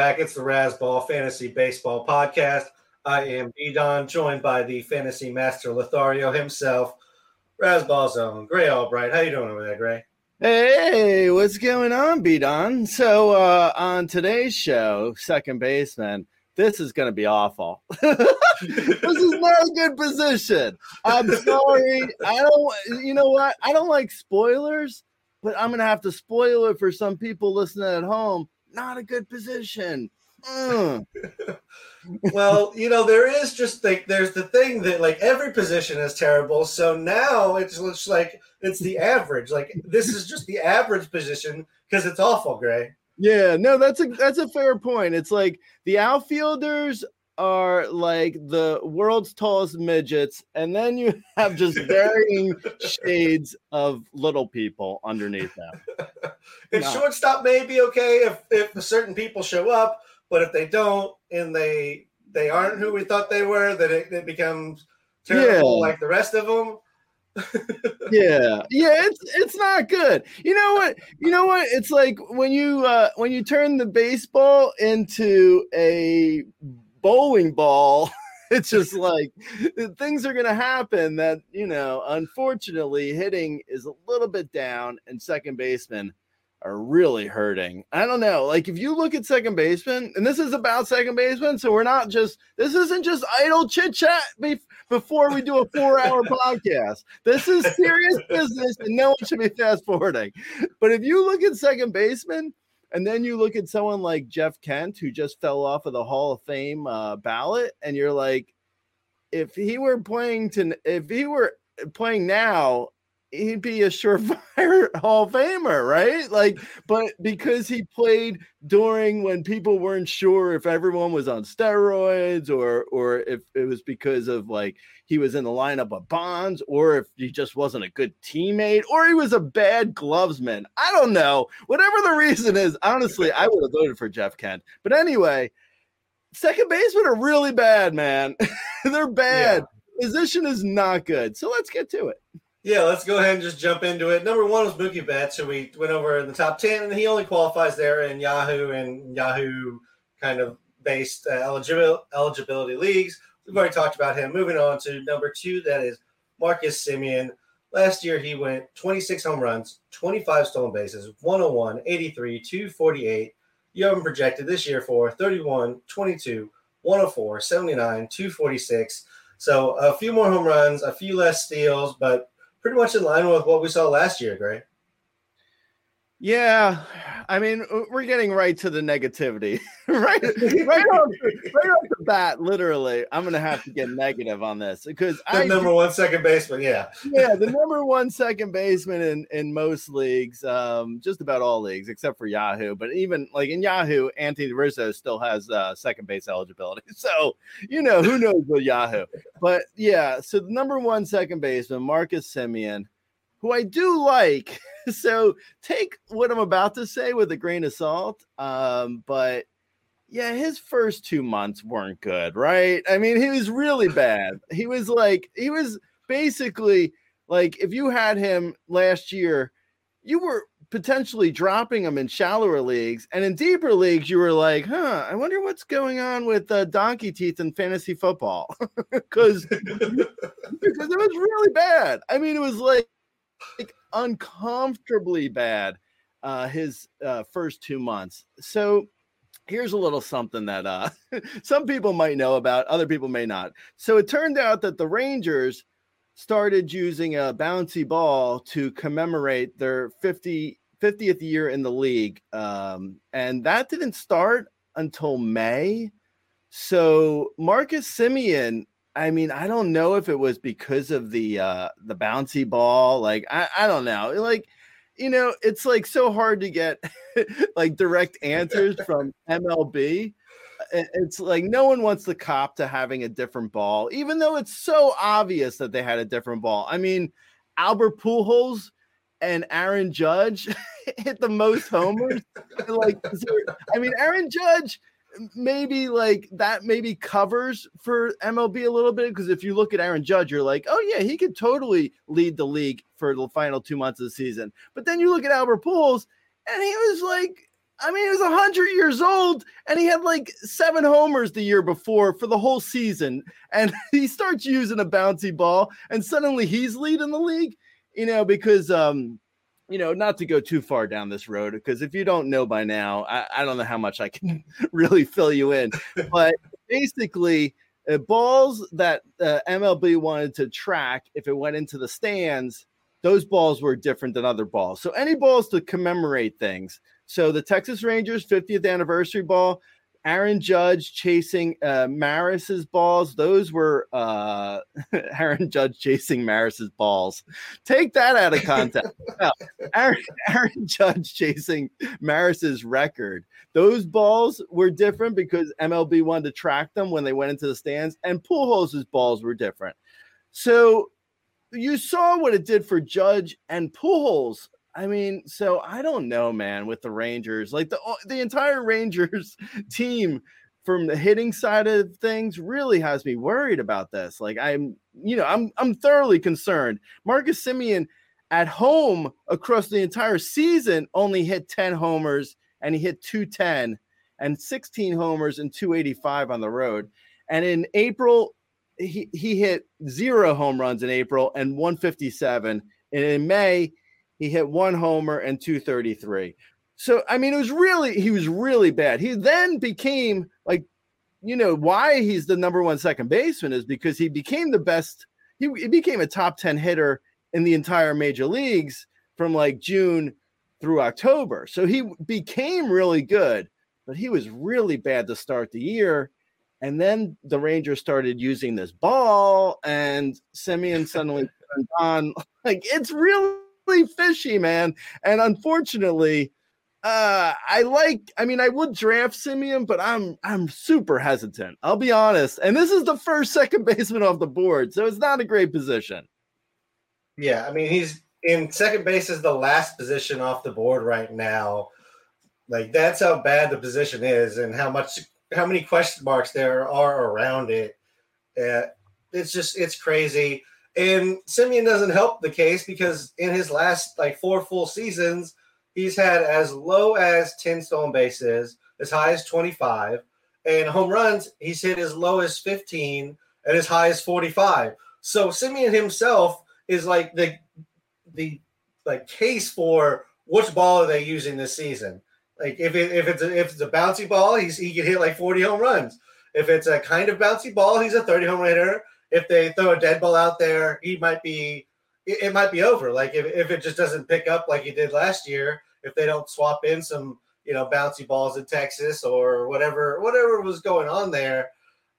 back. It's the Razzball Fantasy Baseball Podcast. I am B Don, joined by the fantasy master Lothario himself, Razzball Zone, Gray Albright. How you doing over there, Gray? Hey, what's going on, Don? So uh, on today's show, second baseman, this is going to be awful. this is not a good position. I'm sorry. I don't. You know what? I don't like spoilers, but I'm going to have to spoil it for some people listening at home. Not a good position. Mm. well, you know, there is just like there's the thing that like every position is terrible. So now it looks like it's the average. Like this is just the average position because it's awful, Gray. Yeah, no, that's a that's a fair point. It's like the outfielders are like the world's tallest midgets, and then you have just varying shades of little people underneath them. And No. shortstop may be okay if if certain people show up, but if they don't and they they aren't who we thought they were, then it, it becomes terrible Yeah. like the rest of them. yeah yeah it's it's not good you know what you know what it's like when you uh when you turn the baseball into a bowling ball it's just like things are gonna happen that you know unfortunately hitting is a little bit down and second baseman are really hurting. I don't know. Like if you look at second baseman, and this is about second baseman, so we're not just this isn't just idle chit chat be- before we do a four hour podcast. This is serious business, and no one should be fast forwarding. But if you look at second baseman, and then you look at someone like Jeff Kent, who just fell off of the Hall of Fame uh, ballot, and you're like, if he were playing to, if he were playing now, he'd be a surefire Hall of Famer, right? Like, but because he played during when people weren't sure if everyone was on steroids or or if it was because of like he was in the lineup of Bonds or if he just wasn't a good teammate or he was a bad glovesman. I don't know. Whatever the reason is, honestly, I would have voted for Jeff Kent. But anyway, second basemen are really bad, man. They're bad. Position is not good. So let's get to it. Yeah, let's go ahead and just jump into it. Number one was Mookie Betts, who we went over in the top 10, and he only qualifies there in Yahoo and Yahoo kind of based uh, eligibil- eligibility leagues. We've already talked about him. Moving on to number two, that is Marcus Semien. Last year, he went 26 home runs, 25 stolen bases, 101, 83, 248. You have him projected this year for 31, 22, 104, 79, 246. So a few more home runs, a few less steals, but pretty much in line with what we saw last year, Gray. Yeah, I mean, we're getting right to the negativity, right? Right off, right off the bat, literally, I'm gonna have to get negative on this because The I number one second baseman, yeah. yeah, the number one second baseman in in most leagues, um, just about all leagues except for Yahoo. But even like in Yahoo, Anthony Rizzo still has uh, second base eligibility. So you know who knows with Yahoo. But yeah, so the number one second baseman, Marcus Semien, who I do like. So take what I'm about to say with a grain of salt. Um, but yeah, his first two months weren't good, right? I mean, he was really bad. He was like, he was basically like, if you had him last year, you were potentially dropping him in shallower leagues, and in deeper leagues, you were like, huh, I wonder what's going on with uh, donkey teeth in fantasy football because because it was really bad. I mean, it was like, like uncomfortably bad uh his uh first two months. So here's a little something that uh some people might know about other people may not. So it turned out that the rangers started using a bouncy ball to commemorate their 50 50th year in the league um and that didn't start until may. So marcus semien I mean, I don't know if it was because of the uh the bouncy ball. Like, I, I don't know. Like, you know, it's like so hard to get like direct answers from MLB. It's like no one wants the cop to having a different ball, even though it's so obvious that they had a different ball. I mean, Albert Pujols and Aaron Judge hit the most homers. like, there- I mean, Aaron Judge maybe like that maybe covers for MLB a little bit because if you look at Aaron Judge, you're like, oh yeah, he could totally lead the league for the final two months of the season. But then you look at Albert Pujols, and he was like, I mean, he was hundred years old, and he had like seven homers the year before for the whole season, and he starts using a bouncy ball, and suddenly he's leading the league. You know, because um, you know, not to go too far down this road, because if you don't know by now, I, I don't know how much I can really fill you in. But basically, uh, balls that uh, MLB wanted to track if it went into the stands, those balls were different than other balls. So any balls to commemorate things. So the Texas Rangers 50th anniversary ball, Aaron Judge chasing uh, Maris's balls. Those were uh, Aaron Judge chasing Maris's balls. Take that out of context. No, Aaron, Aaron Judge chasing Maris's record. Those balls were different because MLB wanted to track them when they went into the stands, and Pujols' balls were different. So you saw what it did for Judge and Pujols. I mean, so I don't know, man, with the Rangers, like the the entire Rangers team from the hitting side of things really has me worried about this. Like I'm, you know, I'm I'm thoroughly concerned. Marcus Semien at home across the entire season only hit 10 homers and he hit 210 and 16 homers and 285 on the road. And in April, he, he hit zero home runs in April and 157. And in May, he hit one homer and 233. So I mean, it was really he was really bad. He then became like, you know, why he's the number one second baseman is because he became the best. He, he became a top 10 hitter in the entire major leagues from like June through October. So he became really good, but he was really bad to start the year. And then the Rangers started using this ball, and Semien suddenly turned on. Like it's really fishy, man. And unfortunately, uh, I like. I mean, I would draft Semien, but I'm I'm super hesitant. I'll be honest. And this is the first second baseman off the board, so it's not a great position. Yeah, I mean he's in second base is the last position off the board right now. Like that's how bad the position is, and how much how many question marks there are around it. Uh, it's just it's crazy. And Semien doesn't help the case because in his last like four full seasons, he's had as low as 10 stolen bases, as high as 25, and home runs, he's hit as low as 15 and as high as 45. So Semien himself is like the the like case for which ball are they using this season. Like if it, if it's a, if it's a bouncy ball, he's he can hit like 40 home runs. If it's a kind of bouncy ball, he's a 30 home hitter. If they throw a dead ball out there, he might be it, might be over. Like if, if it just doesn't pick up like he did last year, if they don't swap in some you know bouncy balls in Texas or whatever whatever was going on there.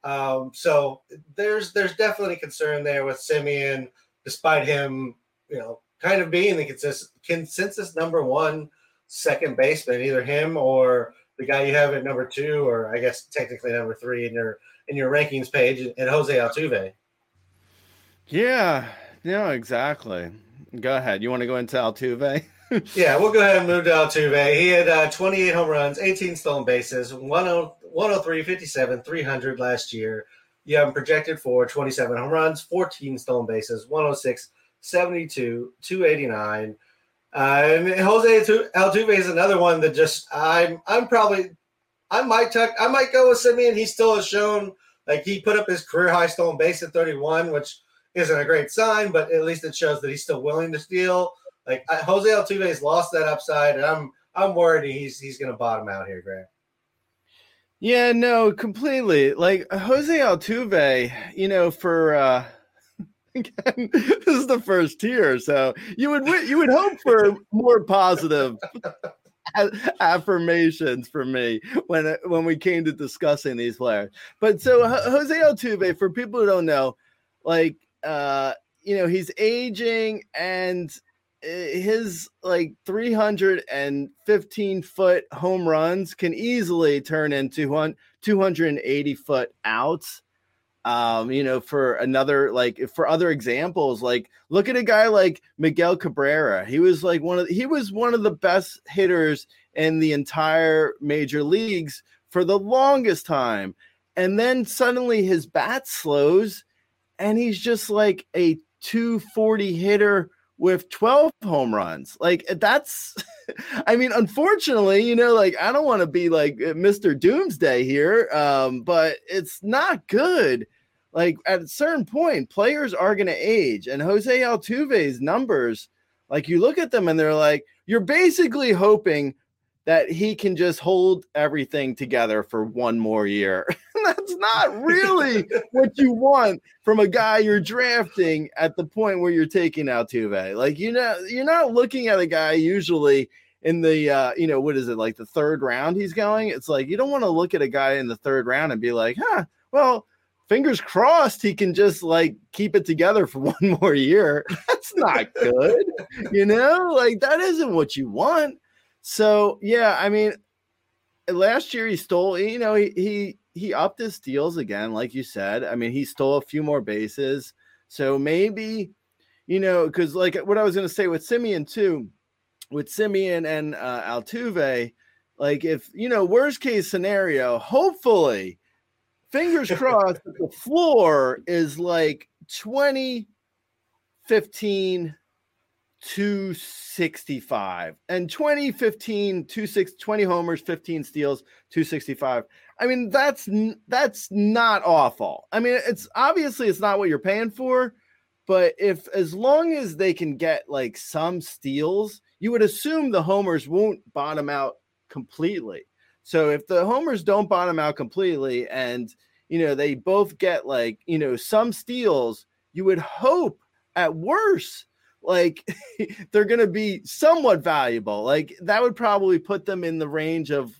Um, so there's there's definitely concern there with Semien, despite him you know kind of being the consensus, consensus number one second baseman, either him or the guy you have at number two, or I guess technically number three in your in your rankings page, and Jose Altuve. Yeah, yeah, exactly. Go ahead. You want to go into Altuve? yeah, we'll go ahead and move to Altuve. He had uh, 28 home runs, 18 stolen bases, 103, 57, 300 last year. You have him projected for 27 home runs, 14 stolen bases, 106, 72, 289. Uh, and Jose Altuve is another one that just I'm I'm probably I might tuck I might go with Semien. He still has shown like he put up his career high stolen base at 31, which isn't a great sign, but at least it shows that he's still willing to steal. Like I, Jose Altuve has lost that upside, and I'm I'm worried he's he's going to bottom out here, Grant. Yeah, no, completely. Like Jose Altuve, you know, for uh again, this is the first tier, so you would you would hope for more positive affirmations from me when when we came to discussing these players. But so Jose Altuve, for people who don't know, like uh, you know, he's aging and eh, his like 315 foot home runs can easily turn into 280 foot outs. Um you know for another like for other examples like look at a guy like miguel cabrera. He was like one of he was one of the best hitters in the entire major leagues for the longest time. And then suddenly his bat slows and he's just like a 240 hitter with 12 home runs. Like that's I mean unfortunately, you know, like I don't want to be like uh, Mr. Doomsday here, um but it's not good. Like at a certain point, players are going to age and Jose Altuve's numbers like you look at them and they're like you're basically hoping that he can just hold everything together for one more year. That's not really what you want from a guy you're drafting at the point where you're taking Altuve. Like you know, you're not looking at a guy usually in the uh, you know, what is it, like the third round he's going? It's like you don't want to look at a guy in the third round and be like, huh, well, fingers crossed he can just like keep it together for one more year. That's not good. you know, like that isn't what you want. So yeah, I mean, last year he stole. You know, he he he upped his steals again, like you said. I mean, he stole a few more bases. So maybe, you know, because like what I was going to say with Semien too, with Semien and uh, Altuve, like if you know, worst case scenario, hopefully, fingers crossed, the floor is like 20, 15 265 and 2015 26 20 homers 15 steals 265 i mean that's that's not awful i mean it's obviously it's not what you're paying for but if as long as they can get like some steals you would assume the homers won't bottom out completely so if the homers don't bottom out completely and you know they both get like you know some steals you would hope at worst like they're going to be somewhat valuable. Like that would probably put them in the range of,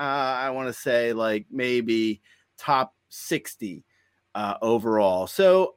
uh, I want to say like maybe top 60 uh, overall. So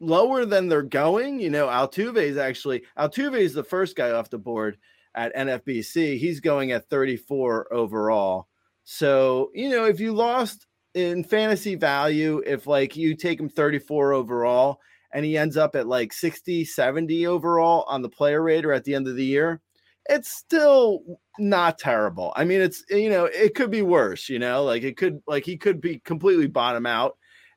lower than they're going. You know, Altuve is actually, Altuve is the first guy off the board at NFBC. He's going at 34 overall. So, you know, if you lost in fantasy value, if like you take him 34 overall, and he ends up at like 60, 70 overall on the player rater at the end of the year, it's still not terrible. I mean, it's, you know, it could be worse, you know, like it could, like he could be completely bottom out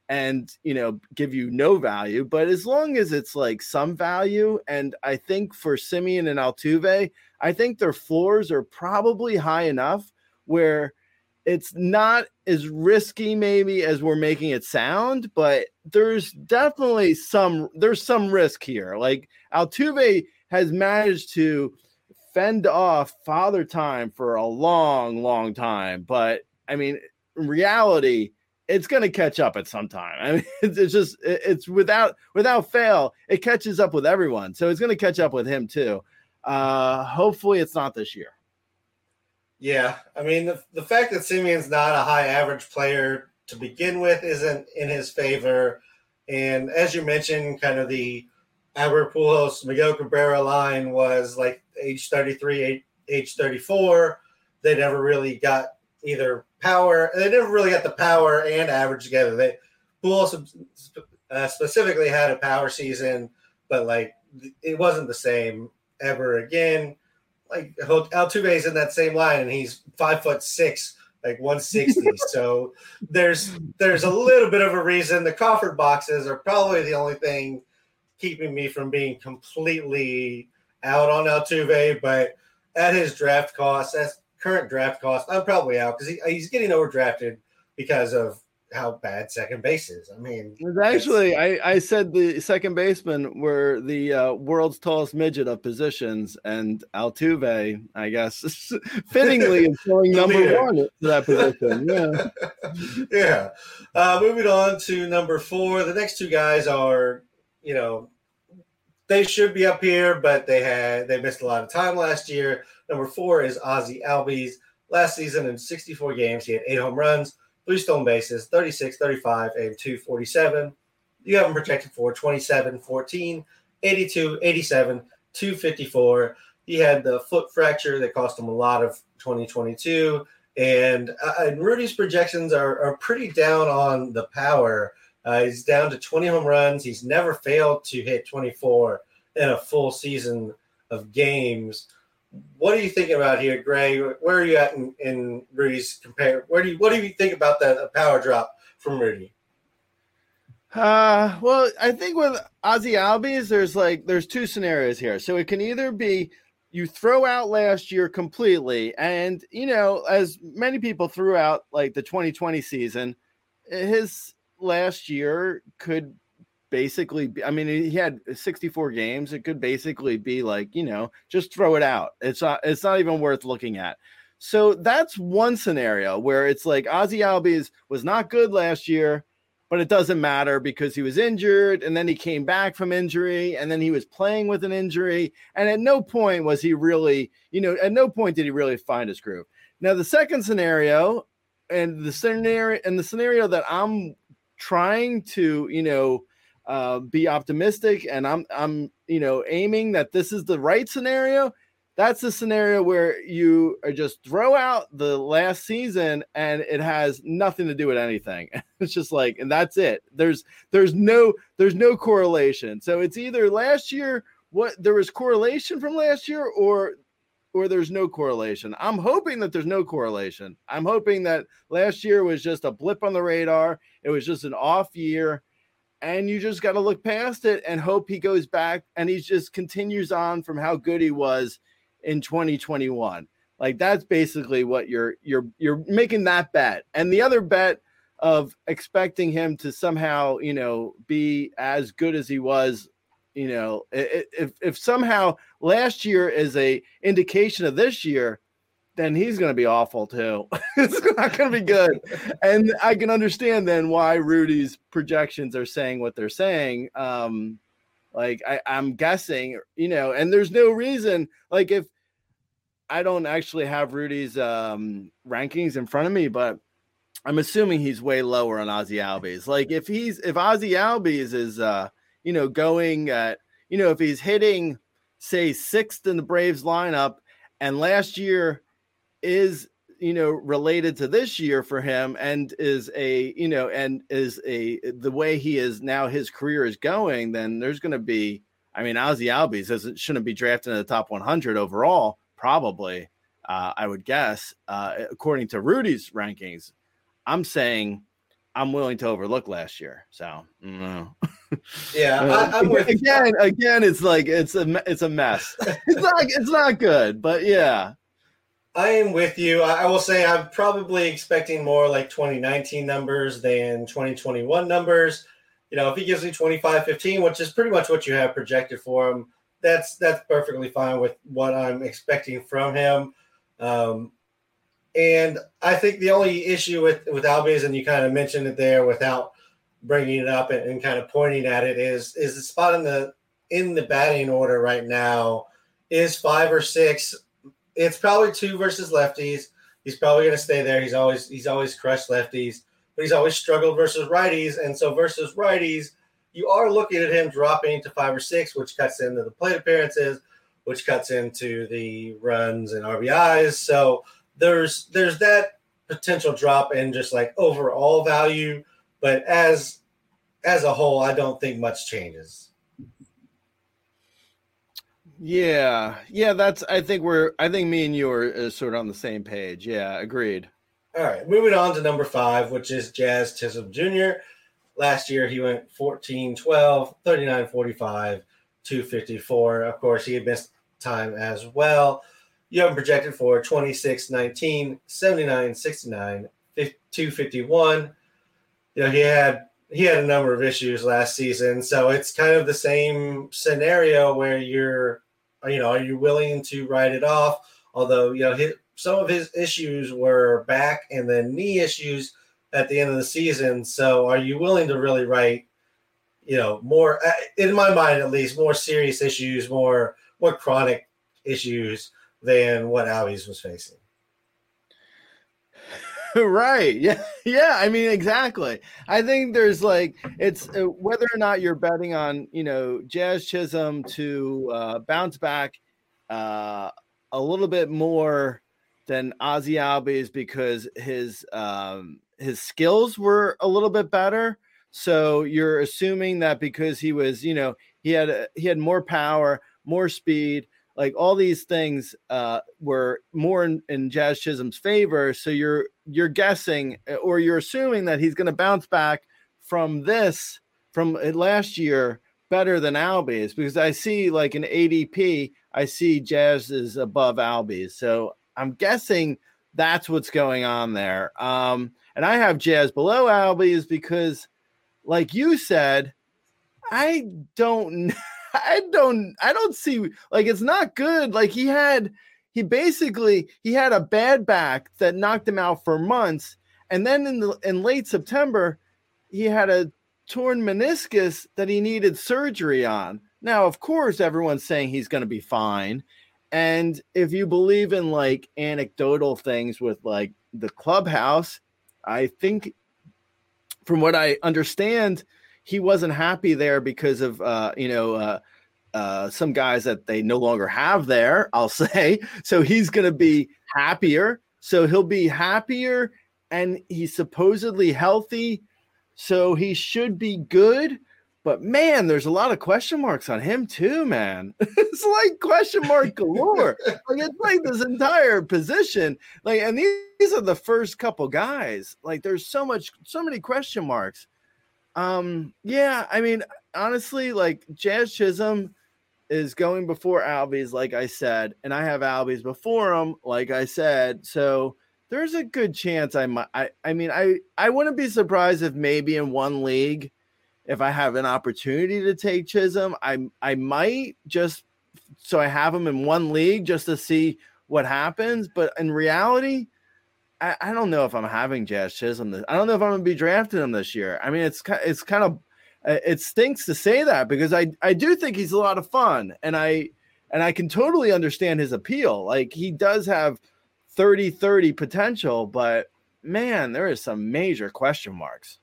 and, you know, give you no value. But as long as it's like some value, and I think for Semien and Altuve, I think their floors are probably high enough where it's not as risky maybe as we're making it sound, but there's definitely some there's some risk here. Like Altuve has managed to fend off father time for a long, long time, but I mean, in reality, it's going to catch up at some time. I mean, it's, it's just it's without without fail, it catches up with everyone. So it's going to catch up with him too. Uh, hopefully, it's not this year. Yeah, I mean the, the fact that Semien's not a high average player to begin with isn't in his favor, and as you mentioned, kind of the Albert Pujols Miguel Cabrera line was like age thirty three, age thirty four. They never really got either power. They never really got the power and average together. They Pujols uh, specifically had a power season, but like it wasn't the same ever again like Altuve's in that same line, and he's five foot six, like 160. so there's there's a little bit of a reason. The Crawford boxes are probably the only thing keeping me from being completely out on Altuve, but at his draft cost, at current draft cost, I'm probably out because he, he's getting overdrafted because of how bad second base is. I mean, it's actually, I, I said the second baseman were the uh, world's tallest midget of positions, and Altuve, I guess, fittingly is going number leader. one to that position. Yeah, yeah. Uh, moving on to number four, the next two guys are, you know, they should be up here, but they had they missed a lot of time last year. Number four is Ozzie Albies. Last season in 64 games, he had eight home runs three stolen bases, 36, 35, and 247. You have him projected for 27, 14, 82, 87, 254. He had the foot fracture that cost him a lot of 2022. And, uh, and Rudy's projections are, are pretty down on the power. Uh, he's down to 20 home runs. He's never failed to hit 24 in a full season of games what are you thinking about here, Gray? Where are you at in, in Rudy's compare? Where do you what do you think about that power drop from Rudy? Uh, well, I think with Ozzie Albies, there's like there's two scenarios here. So it can either be you throw out last year completely, and you know, as many people threw out like the 2020 season, his last year could basically be, I mean he had 64 games it could basically be like you know just throw it out. It's not it's not even worth looking at. So that's one scenario where it's like Ozzie Albies was not good last year but it doesn't matter because he was injured and then he came back from injury and then he was playing with an injury. And at no point was he really you know at no point did he really find his groove. Now the second scenario and the scenario and the scenario that I'm trying to you know uh, be optimistic and I'm I'm you know aiming that this is the right scenario. That's the scenario where you just throw out the last season and it has nothing to do with anything. It's just like and that's it. There's there's no there's no correlation. So it's either last year what there was correlation from last year or or there's no correlation. I'm hoping that there's no correlation. I'm hoping that last year was just a blip on the radar. It was just an off year and you just got to look past it and hope he goes back and he just continues on from how good he was in 2021 like that's basically what you're you're you're making that bet and the other bet of expecting him to somehow you know be as good as he was you know if if somehow last year is a indication of this year then he's going to be awful too. it's not going to be good. and I can understand then why Rudy's projections are saying what they're saying. Um, like I, I'm guessing, you know, and there's no reason. Like if I don't actually have Rudy's um, rankings in front of me, but I'm assuming he's way lower on Ozzie Albies. Like if he's if Ozzie Albies is uh, you know going at you know if he's hitting say sixth in the Braves lineup, and last year is you know related to this year for him and is a you know and is a the way he is now his career is going then there's going to be i mean ozzie albies doesn't shouldn't be drafted in the top 100 overall probably uh, i would guess uh, according to rudy's rankings. I'm saying i'm willing to overlook last year so no. yeah I, am with again again it's like it's a it's a mess it's not it's not good but yeah I am with you. I, will say I'm probably expecting more like 2019 numbers than 2021 numbers. You know, if he gives me 25 15, which is pretty much what you have projected for him, that's that's perfectly fine with what I'm expecting from him. Um, And I think the only issue with with Albies, and you kind of mentioned it there without bringing it up and, and kind of pointing at it, is is the spot in the in the batting order right now is five or six. It's probably two versus lefties. He's probably going to stay there. He's always he's always crushed lefties, but he's always struggled versus righties. And so versus righties, you are looking at him dropping to five or six, which cuts into the plate appearances, which cuts into the runs and RBIs. So there's there's that potential drop in just like overall value, but as as a whole, I don't think much changes. Yeah, yeah, that's. I think we're. I think me and you are uh, sort of on the same page. Yeah, agreed. All right, moving on to number five, which is Jazz Chisholm Jr. Last year, he went 14 12, 39 45, 254. Of course, he had missed time as well. You have projected for 26 19, 79 69, 251. You know, he had he had a number of issues last season, so it's kind of the same scenario where you're, you know, are you willing to write it off? Although you know, his, some of his issues were back and then knee issues at the end of the season. So, are you willing to really write, you know, more uh, in my mind at least, more serious issues, more more chronic issues than what Albies was facing? right. Yeah. Yeah. I mean, exactly. I think there's like, it's uh, whether or not you're betting on, you know, Jazz Chisholm to uh, bounce back uh, a little bit more than Ozzie Albies because his, um, his skills were a little bit better. So you're assuming that because he was, you know, he had, he had more power, more speed, like all these things uh, were more in, in Jazz Chisholm's favor. So you're you're guessing uh, or you're assuming that he's going to bounce back from this from uh, last year better than Albies because I see like an ADP, I see Jazz is above Albies. So I'm guessing that's what's going on there. Um, and I have Jazz below Albies because, like you said, I don't. I don't I don't see like it's not good. Like he had he basically he had a bad back that knocked him out for months and then in the in late September he had a torn meniscus that he needed surgery on. Now, of course, everyone's saying he's going to be fine. And if you believe in like anecdotal things with like the clubhouse, I think from what I understand, he wasn't happy there because of uh, you know uh, uh, some guys that they no longer have there. I'll say so. He's going to be happier. So he'll be happier, and he's supposedly healthy. So he should be good. But man, there's a lot of question marks on him too, man. it's like question mark galore. like it's like this entire position. Like, and these, these are the first couple guys. Like, there's so much, so many question marks. Um, yeah, I mean, honestly, like Jazz Chisholm is going before Albies, like I said, and I have Albies before him, like I said. So there's a good chance I might. I, I mean, I I wouldn't be surprised if maybe in one league, if I have an opportunity to take Chisholm, I I might just so I have him in one league just to see what happens. But in reality, I, I don't know if I'm having Jazz Chisholm. This, I don't know if I'm going to be drafting him this year. I mean, it's it's kind of it stinks to say that because I I do think he's a lot of fun and I and I can totally understand his appeal. Like he does have 30-30 potential, but man, there is some major question marks.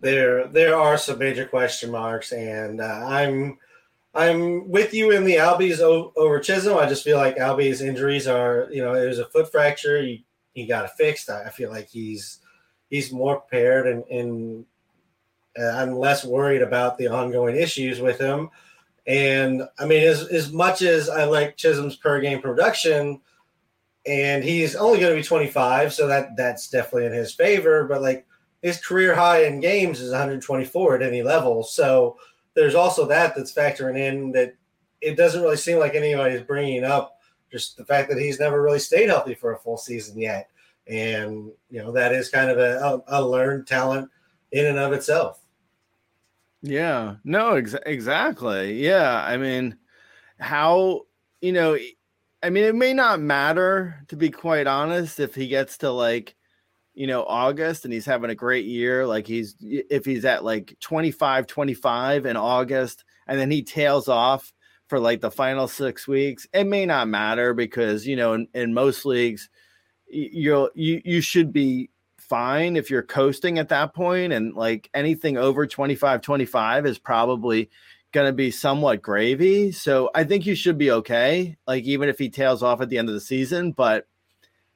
There there are some major question marks, and uh, I'm I'm with you in the Albies over Chisholm. I just feel like Albies injuries are, you know, there's a foot fracture. He, he got it fixed. I feel like he's he's more prepared and, and uh, I'm less worried about the ongoing issues with him. And I mean, as, as much as I like Chisholm's per game production, and he's only going to be 25, so that that's definitely in his favor. But like his career high in games is 124 at any level, so there's also that that's factoring in that it doesn't really seem like anybody's bringing up just the fact that he's never really stayed healthy for a full season yet, and you know that is kind of a, a learned talent in and of itself. Yeah, no, ex- exactly. Yeah, I mean, how you know I mean, it may not matter to be quite honest if he gets to like, you know, August and he's having a great year. Like he's if he's at like 25, 25 in August and then he tails off for like the final six weeks, it may not matter because you know in, in most leagues you'll you you should be fine if you're coasting at that point and like anything over 25 25 is probably going to be somewhat gravy so i think you should be okay like even if he tails off at the end of the season but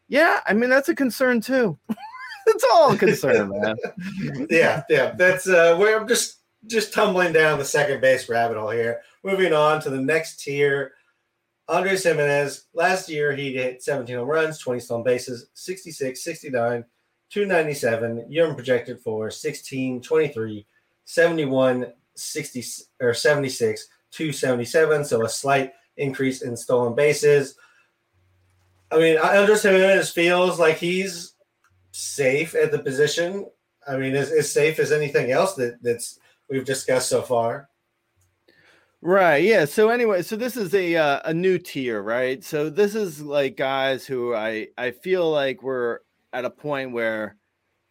yeah i mean that's a concern too it's all a concern man yeah, yeah. That's uh where I'm just just tumbling down the second base rabbit hole here. Moving on to the next tier. Andrés Giménez, last year he hit 17 home runs, 20 stolen bases, 66, 69, 297. Year projected for 16, 23, 71, 60 or 76, 277. So a slight increase in stolen bases. I mean, Andrés Giménez feels like he's safe at the position. I mean, as, as safe as anything else that that's we've discussed so far. Right. Yeah. So anyway, so this is a uh, a new tier, right? So this is like guys who I I feel like we're at a point where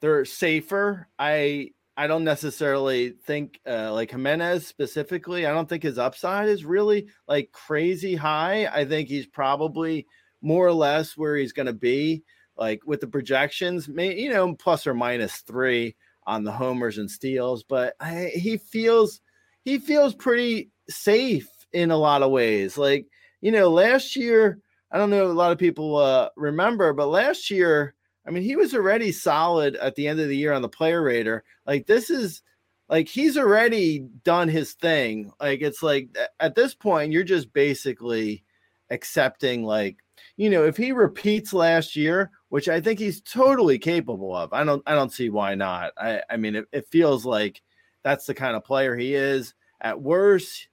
they're safer. I I don't necessarily think uh, like Giménez specifically. I don't think his upside is really like crazy high. I think he's probably more or less where he's going to be, like with the projections, may you know plus or minus three on the homers and steals. But I, he feels he feels pretty safe in a lot of ways. Like you know, last year I don't know a lot of people uh, remember, but last year I mean, he was already solid at the end of the year on the player rater. Like this is like he's already done his thing. Like it's like at this point, you're just basically accepting like you know if he repeats last year which i think he's totally capable of i don't i don't see why not. I i mean it, it feels like that's the kind of player he is. At worst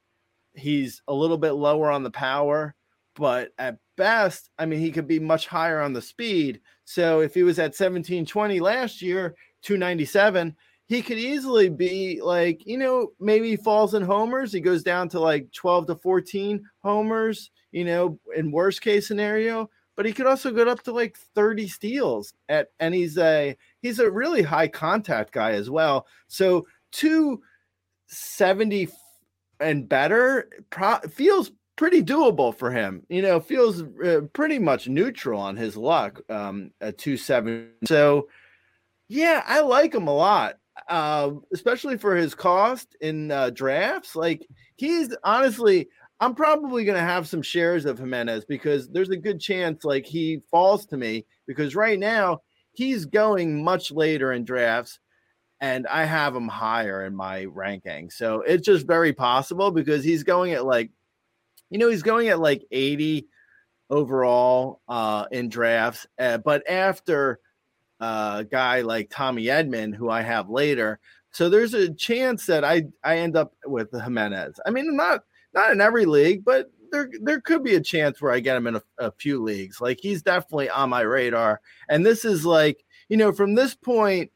he's a little bit lower on the power but at best i mean he could be much higher on the speed. So if he was at 1720 last year 297 he could easily be like you know maybe he falls in homers he goes down to like 12 to 14 homers you know in worst case scenario but he could also go up to like 30 steals at and he's a he's a really high contact guy as well so 270 and better pro- feels pretty doable for him. You know, feels uh, pretty much neutral on his luck um, at 270. So, yeah, I like him a lot, uh, especially for his cost in uh, drafts. Like he's honestly, I'm probably going to have some shares of Giménez because there's a good chance like he falls to me because right now he's going much later in drafts. And I have him higher in my ranking. So it's just very possible because he's going at like you know, he's going at like 80 overall uh, in drafts. Uh, but after uh, a guy like Tommy Edman, who I have later, so there's a chance that I I end up with Giménez. I mean, not not in every league, but there there could be a chance where I get him in a, a few leagues. Like he's definitely on my radar. And this is like you know from this point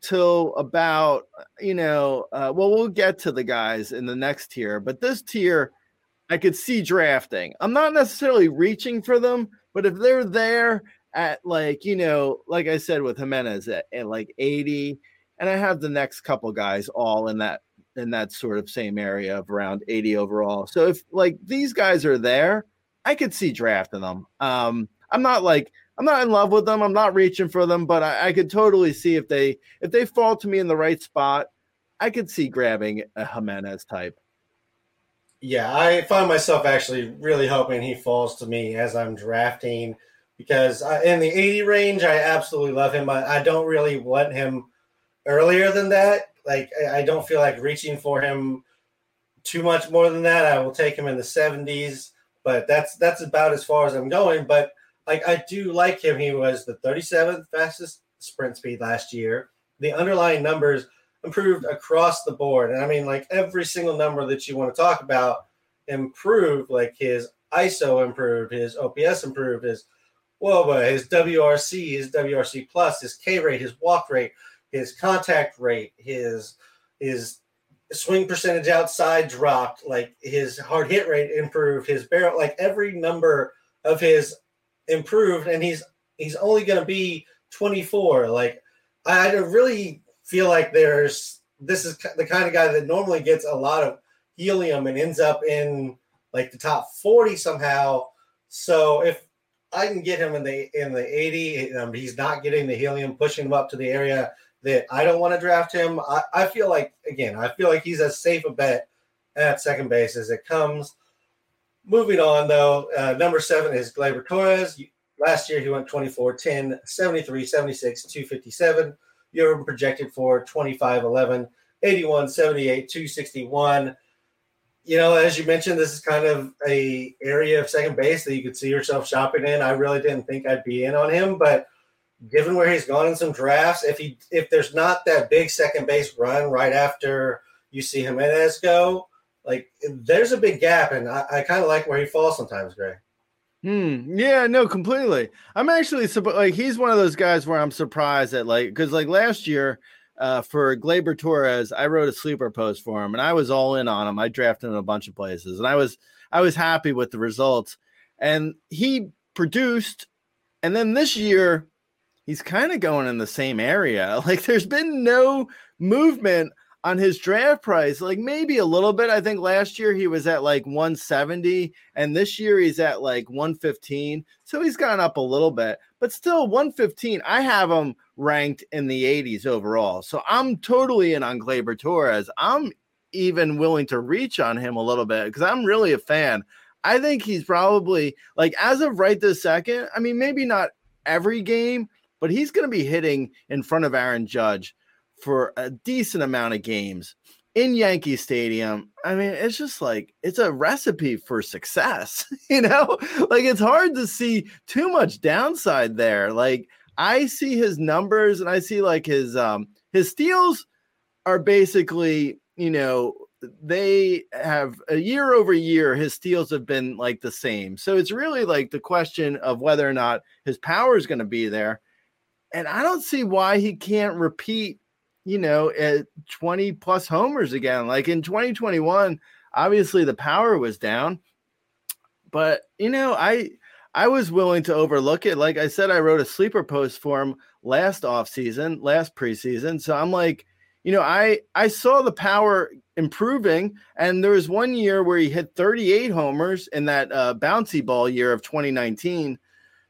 till about you know uh, well we'll get to the guys in the next tier, but this tier I could see drafting. I'm not necessarily reaching for them, but if they're there at like, you know, like I said with Giménez at, at like 80, and I have the next couple guys all in that in that sort of same area of around 80 overall. So if like these guys are there, I could see drafting them. Um, I'm not like I'm not in love with them. I'm not reaching for them, but I, I could totally see if they if they fall to me in the right spot, I could see grabbing a Giménez type. Yeah, I find myself actually really hoping he falls to me as I'm drafting because I, in the 80 range, I absolutely love him. I, I, don't really want him earlier than that. Like, I, I don't feel like reaching for him too much more than that. I will take him in the 70s, but that's that's about as far as I'm going. But like, I do like him. He was the 37th fastest sprint speed last year. The underlying numbers improved across the board. And I mean, like every single number that you want to talk about improved. Like his ISO improved, his OPS improved, his WOBA, his WRC, his WRC plus, his K rate, his walk rate, his contact rate, his his swing percentage outside dropped, like his hard hit rate improved, his barrel, like every number of his improved, and he's he's only going to be 24. Like I really feel like there's this is the kind of guy that normally gets a lot of helium and ends up in like the top 40 somehow. So if I can get him in the in the 80, um, he's not getting the helium, pushing him up to the area that I don't want to draft him. I, I feel like again, I feel like he's as safe a bet at second base as it comes. Moving on though, uh, number seven is Gleyber Torres. Last year he went 24, 10, 73, 76, 257. You're projected for 25, 11, 81, 78, 261 you know, as you mentioned, this is kind of a area of second base that you could see yourself shopping in. I really didn't think I'd be in on him, but given where he's gone in some drafts, if he if there's not that big second base run right after you see Giménez go, like there's a big gap, and I, I kind of like where he falls sometimes, Gray. Hmm. Yeah. No. Completely. I'm actually like he's one of those guys where I'm surprised that like because like last year uh, for Gleyber Torres, I wrote a sleeper post for him, and I was all in on him. I drafted him a bunch of places, and I was I was happy with the results. And he produced, and then this year, he's kind of going in the same area. Like there's been no movement on his draft price, like maybe a little bit. I think last year he was at like 170, and this year he's at like 115. So he's gone up a little bit, but still 115. I have him ranked in the 80s overall. So I'm totally in on Gleyber Torres. I'm even willing to reach on him a little bit because I'm really a fan. I think he's probably like as of right this second. I mean, maybe not every game, but he's going to be hitting in front of Aaron Judge for a decent amount of games in Yankee Stadium. I mean, it's just like it's a recipe for success, you know? Like it's hard to see too much downside there. Like I see his numbers and I see like his um his steals are basically, you know, they have a year over year his steals have been like the same. So it's really like the question of whether or not his power is going to be there. And I don't see why he can't repeat, you know, at 20 plus homers again. Like in 2021, obviously the power was down. But, you know, I I was willing to overlook it. Like I said, I wrote a sleeper post for him last offseason, last preseason. So I'm like, you know, I I saw the power improving, and there was one year where he hit 38 homers in that uh, bouncy ball year of 2019.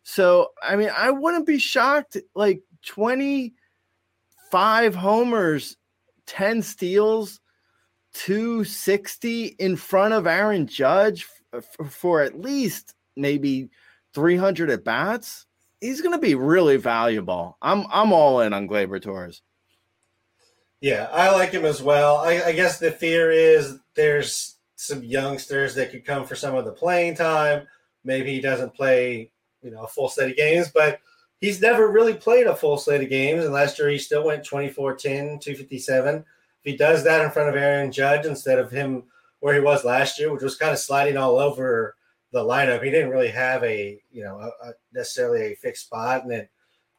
So I mean, I wouldn't be shocked. Like 25 homers, 10 steals, 260 in front of Aaron Judge f- for at least maybe 300 at bats, he's going to be really valuable. I'm I'm all in on Gleyber Torres. Yeah, I like him as well. I, I, guess the fear is there's some youngsters that could come for some of the playing time. Maybe he doesn't play, you know, a full slate of games, but he's never really played a full slate of games. And last year he still went 24 10, 257. If he does that in front of Aaron Judge instead of him where he was last year, which was kind of sliding all over the lineup. He didn't really have a you know a, a necessarily a fixed spot, and then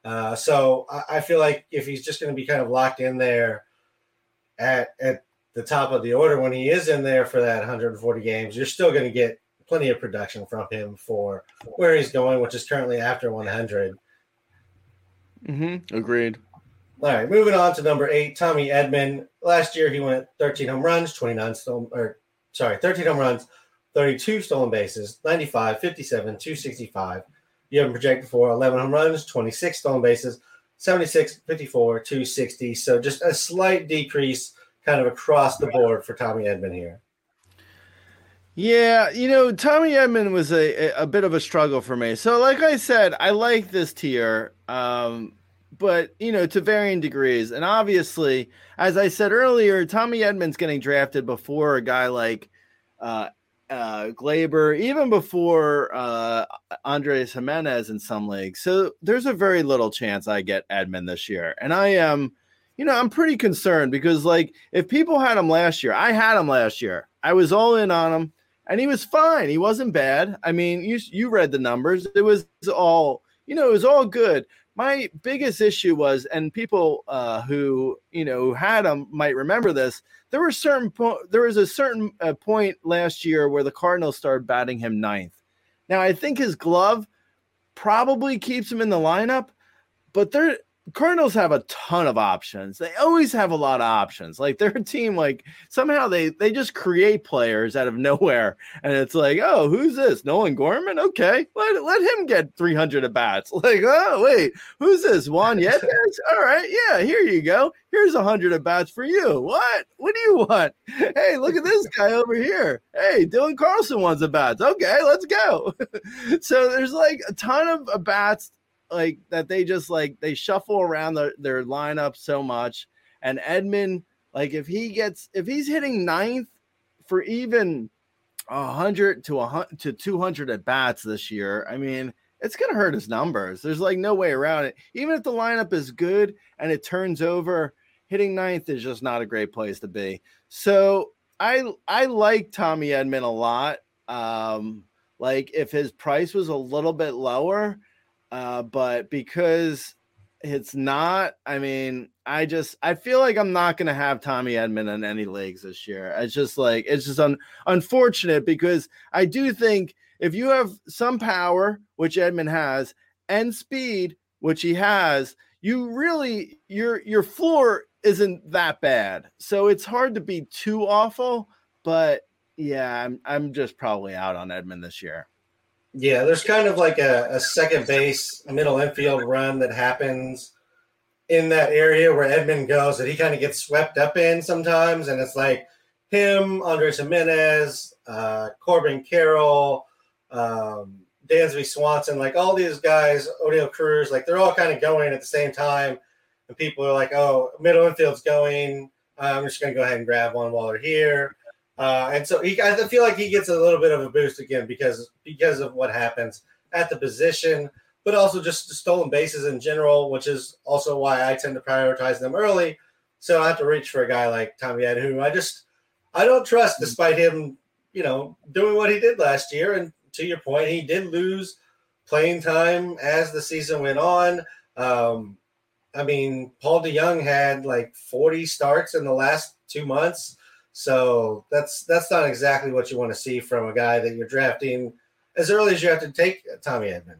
uh, so I, I, feel like if he's just going to be kind of locked in there at at the top of the order when he is in there for that 140 games, you're still going to get plenty of production from him for where he's going, which is currently after 100. Mm-hmm. Agreed. All right, moving on to number eight, Tommy Edman. Last year he went 13 home runs, 29 stolen, or sorry, 13 home runs, 32 stolen bases, 95, 57, 265. You have him projected for 11 home runs, 26 stolen bases, 76, 54, 260. So just a slight decrease kind of across the board for Tommy Edman here. Yeah, you know, Tommy Edman was a, a bit of a struggle for me. So, like I said, I like this tier, um, but you know, to varying degrees. And obviously, as I said earlier, Tommy Edman's getting drafted before a guy like uh, uh, Gleyber, even before uh, Andrés Giménez in some leagues. So there's a very little chance I get Edman this year. And I am, you know, I'm pretty concerned because, like, if people had him last year, I had him last year. I was all in on him and he was fine. He wasn't bad. I mean, you, you read the numbers, it was all, you know, it was all good my biggest issue was, and people uh, who you know had him might remember this. There were certain po- there was a certain uh, point last year where the Cardinals started batting him ninth, Now I think his glove probably keeps him in the lineup, but Cardinals have a ton of options. They always have a lot of options. Like they're a team like somehow they they just create players out of nowhere. And it's like, oh, who's this? Nolan Gorman? Okay. Let, let him get 300 at bats. Like, oh, wait, who's this? Juan Yepez? All right. Yeah, here you go. Here's a 100 at bats for you. What? What do you want? Hey, look at this guy over here. Hey, Dylan Carlson wants a bats. Okay, let's go. so there's like a ton of uh, bats like that they just like they shuffle around the, their lineup so much. And Edman, like if he gets if he's hitting ninth for even hundred to a to two hundred at bats this year, I mean it's gonna hurt his numbers. There's like no way around it. Even if the lineup is good and it turns over, hitting ninth is just not a great place to be. So I I like Tommy Edman a lot. Um, like if his price was a little bit lower, uh, but because it's not, I mean, I just I feel like I'm not to have Tommy Edman in any leagues this year. It's just like it's just un, unfortunate because I do think if you have some power, which Edman has, and speed, which he has, you really your your floor isn't that bad. So it's hard to be too awful, but yeah, I'm I'm just probably out on Edman this year. Yeah, there's kind of like a, a second base middle infield run that happens in that area where Edman goes that he kind of gets swept up in sometimes, and it's like him, Andrés Giménez, uh, Corbin Carroll, um, Dansby Swanson, like all these guys, Oneil Cruz, like they're all kind of going at the same time, and people are like, "Oh, middle infield's going. I'm just going to go ahead and grab one while they're here." Uh, and so he, I feel like he gets a little bit of a boost again because because of what happens at the position, but also just stolen bases in general, which is also why I tend to prioritize them early. So I have to reach for a guy like Tommy Ed, who I just I don't trust, despite him, you know, doing what he did last year. And to your point, he did lose playing time as the season went on. Um, I mean, Paul DeJong had like 40 starts in the last two months. So that's that's not exactly what you want to see from a guy that you're drafting as early as you have to take Tommy Edman.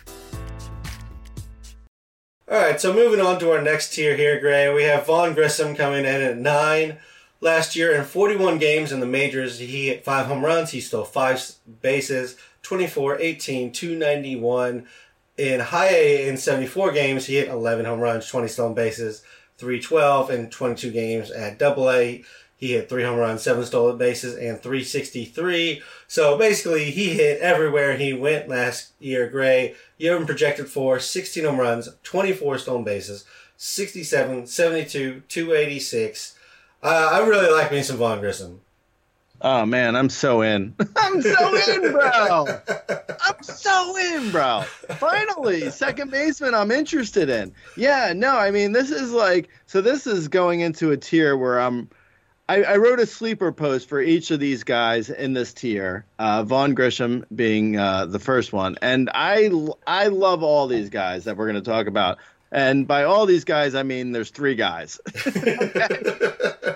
All right, so moving on to our next tier here, Gray, we have Vaughn Grissom coming in at nine. Last year, in 41 games in the majors, he hit five home runs. He stole five bases, 24, 18, 291. In high A, in 74 games, he hit 11 home runs, 20 stolen bases, 312. In 22 games at double A, he hit three home runs, seven stolen bases, and 363. So basically, he hit everywhere he went last year. Gray, you have him projected for 16 home runs, 24 stolen bases, 67, 72, 286. Uh, I really like me some Vaughn Grissom. Oh man, I'm so in. I'm so in, bro. I'm so in, bro. Finally, second baseman I'm interested in. Yeah, no, I mean this is like so this is going into a tier where I'm I, I, wrote a sleeper post for each of these guys in this tier. Uh, Vaughn Grissom being uh, the first one, and I I love all these guys that we're going to talk about. And by all these guys, I mean there's three guys.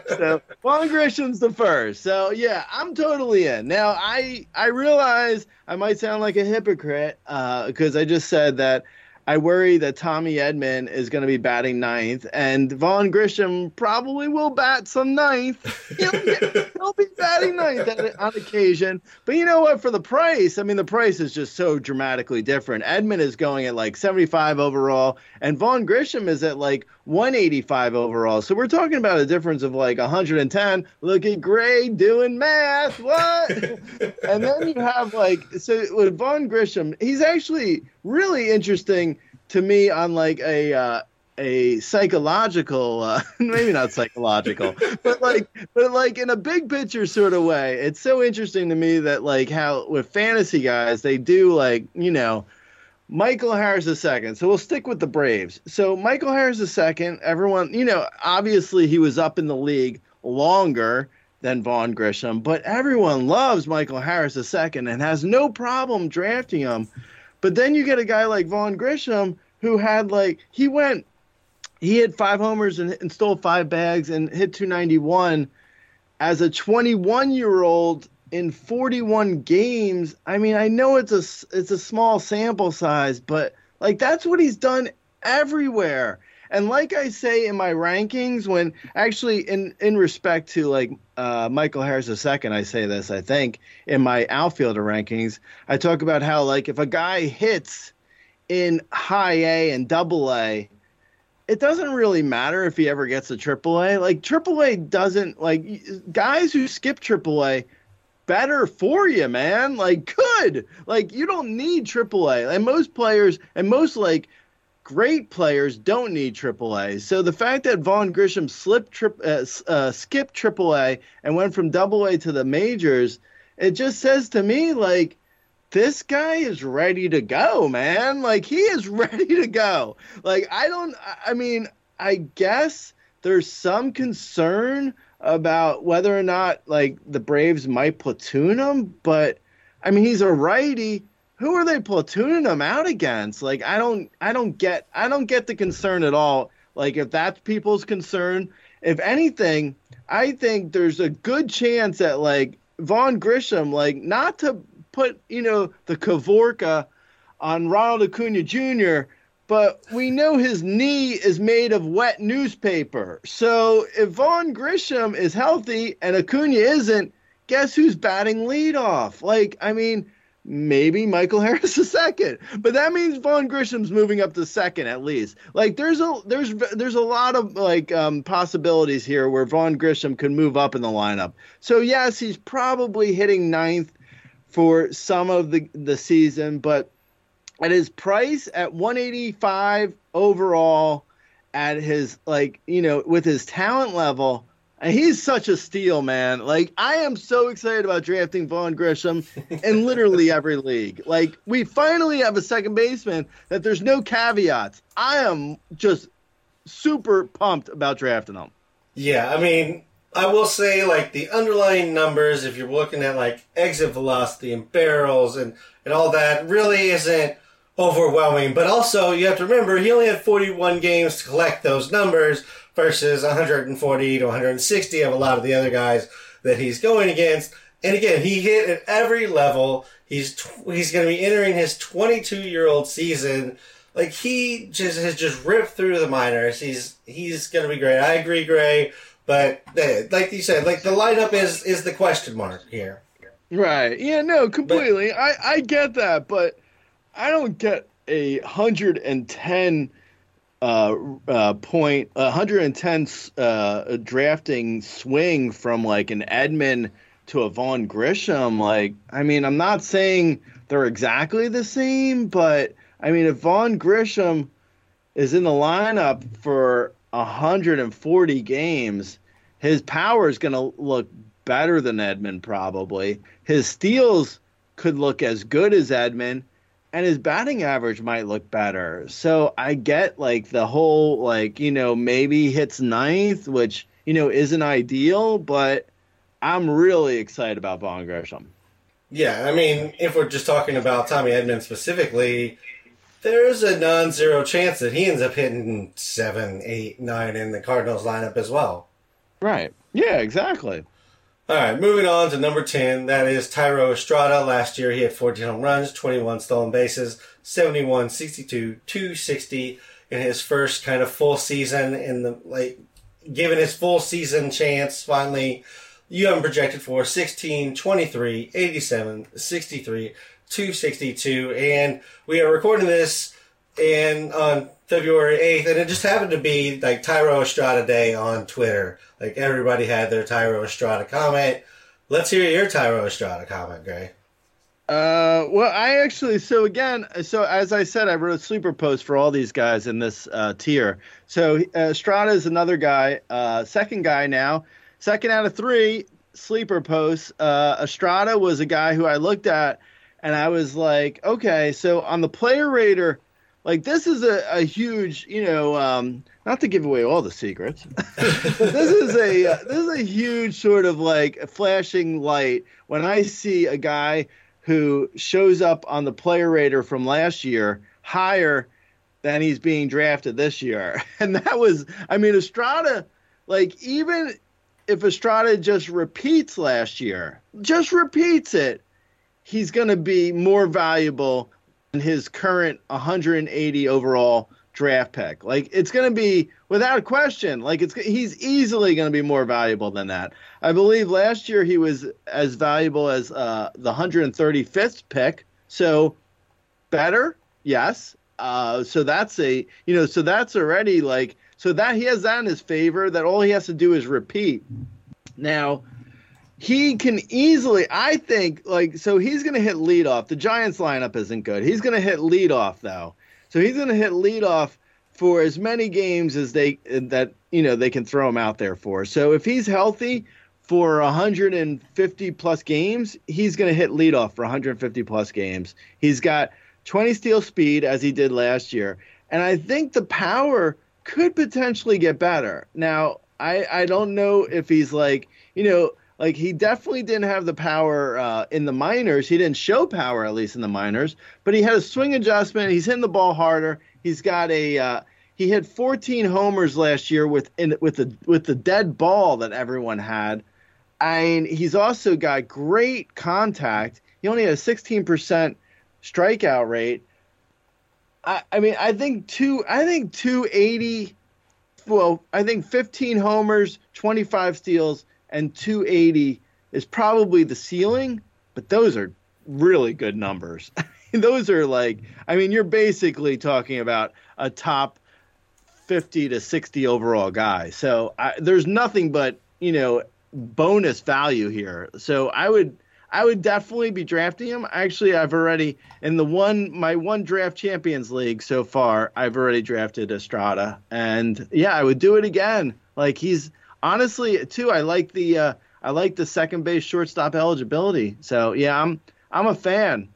so Vaughn Grissom's the first. So yeah, I'm totally in. Now I I realize I might sound like a hypocrite because uh, I just said that I worry that Tommy Edman is going to be batting ninth, and Vaughn Grissom probably will bat some ninth. He'll, he'll be batting ninth on occasion. But you know what? For the price, I mean, the price is just so dramatically different. Edman is going at like 75 overall, and Vaughn Grissom is at like 185 overall. So we're talking about a difference of like 110. Look at Gray doing math. What? and then you have like, so with Vaughn Grissom, he's actually really interesting to me on like a uh, a psychological uh, maybe not psychological but like but like in a big picture sort of way it's so interesting to me that like how with fantasy guys they do like you know Michael Harris second. So we'll stick with the Braves. So Michael Harris second. Everyone, you know, obviously he was up in the league longer than Vaughn Grissom, but everyone loves Michael Harris second and has no problem drafting him. But then you get a guy like Vaughn Grissom who had like he went he hit five homers and, and stole five bags and hit 291 as a 21 year old in 41 games. I mean, I know it's a it's a small sample size, but like that's what he's done everywhere. And like I say in my rankings, when actually in in respect to like uh, Michael Harris II, I say this. I think in my outfielder rankings, I talk about how like if a guy hits in high A and double A, it doesn't really matter if he ever gets a triple A. Like triple A doesn't like guys who skip triple A better for you, man. Like good. Like you don't need AAA. And most players and most like great players don't need AAA. So the fact that Vaughn Grissom slipped trip, uh, uh, skipped AAA and went from AA to the majors, it just says to me like this guy is ready to go, man. Like he is ready to go. Like I don't. I mean, I guess there's some concern about whether or not like the Braves might platoon him, but I mean he's a righty who are they platooning him out against? Like I don't I don't get I don't get the concern at all. Like if that's people's concern, if anything, I think there's a good chance that like Vaughn Grissom, like not to put, you know, the Kavorka on Ronald Acuna Jr., but we know his knee is made of wet newspaper. So if Vaughn Grissom is healthy and Acuna isn't, guess who's batting leadoff? Like, I mean, maybe Michael Harris a second, but that means Vaughn Grissom's moving up to second at least. Like there's a there's there's a lot of like um, possibilities here where Vaughn Grissom could move up in the lineup. So yes, he's probably hitting ninth for some of the the season, but at his price at 185 overall, at his like you know with his talent level and he's such a steal, man. Like I am so excited about drafting Vaughn Grissom in literally every league. Like we finally have a second baseman that there's no caveats. I am just super pumped about drafting him. Yeah, I mean, I will say like the underlying numbers, if you're looking at like exit velocity and barrels and and all that, really isn't overwhelming. But also, you have to remember he only had 41 games to collect those numbers versus 140 to 160 of a lot of the other guys that he's going against. And again, he hit at every level. He's tw- he's going to be entering his 22 year old season. Like he just has just ripped through the minors. He's he's going to be great. I agree, Gray. But uh, like you said, like the lineup is is the question mark here. Right. Yeah. No. Completely. But, I I get that, but I don't get a hundred and ten uh, uh, point 110 uh, drafting swing from like an Edman to a Vaughn Grissom. Like, I mean, I'm not saying they're exactly the same, but I mean, if Vaughn Grissom is in the lineup for 140 games, his power is going to look better than Edman probably. His steals could look as good as Edman and his batting average might look better. So I get like the whole like you know maybe hits ninth, which you know isn't ideal, but I'm really excited about Vaughn Grissom. Yeah, I mean, if we're just talking about Tommy Edman specifically, there's a non-zero chance that he ends up hitting seven, eight, nine in the Cardinals lineup as well. Right. Yeah. Exactly. All right, moving on to number 10. That is Thairo Estrada. Last year, he had 14 home runs, 21 stolen bases, 71, 62, 260 in his first kind of full season. In the like, given his full season chance, finally, you have him projected for 16, 23, 87, 63, 262. And we are recording this in on February 8th, and it just happened to be like Thairo Estrada Day on Twitter. Like everybody had their Thairo Estrada comment. Let's hear your Thairo Estrada comment, Gray. Uh, well, I actually, so again, so as I said, I wrote sleeper post for all these guys in this uh, tier. So uh, Estrada is another guy, uh, second guy now, second out of three sleeper posts. Uh, Estrada was a guy who I looked at and I was like, okay, so on the player rater, like this is a, a huge, you know, um, not to give away all the secrets, this is a uh, this is a huge sort of like flashing light when I see a guy who shows up on the player rater from last year higher than he's being drafted this year, and that was, I mean, Estrada, like even if Estrada just repeats last year, just repeats it, he's going to be more valuable than his current 180 overall draft pick. Like it's going to be without question. Like it's he's easily going to be more valuable than that. I believe last year he was as valuable as uh, the 135th pick. So better, yes. Uh, so that's a you know so that's already like so that he has that in his favor. That all he has to do is repeat. Now he can easily, I think, like, so he's going to hit leadoff. The Giants lineup isn't good. He's going to hit leadoff, though. So he's going to hit leadoff for as many games as they, that, you know, they can throw him out there for. So if he's healthy for 150 plus games, he's going to hit leadoff for 150 plus games. He's got 20 steal speed as he did last year. And I think the power could potentially get better. Now, I, I don't know if he's like, you know, like he definitely didn't have the power uh, in the minors. He didn't show power at least in the minors, but he had a swing adjustment. He's hitting the ball harder. He's got a uh, he had 14 homers last year with in, with the with the dead ball that everyone had. And he's also got great contact. He only had a 16% strikeout rate. I, I mean, I think two. I think 280. Well, I think 15 homers, 25 steals and 280 is probably the ceiling, but those are really good numbers. those are like, I mean, you're basically talking about a top 50 to 60 overall guy. So I, there's nothing but, you know, bonus value here. So I would. I would definitely be drafting him. Actually, I've already in the one my one draft champions league so far. I've already drafted Estrada, and yeah, I would do it again. Like he's honestly, too, I like the uh, I like the second base shortstop eligibility. So yeah, I'm I'm a fan.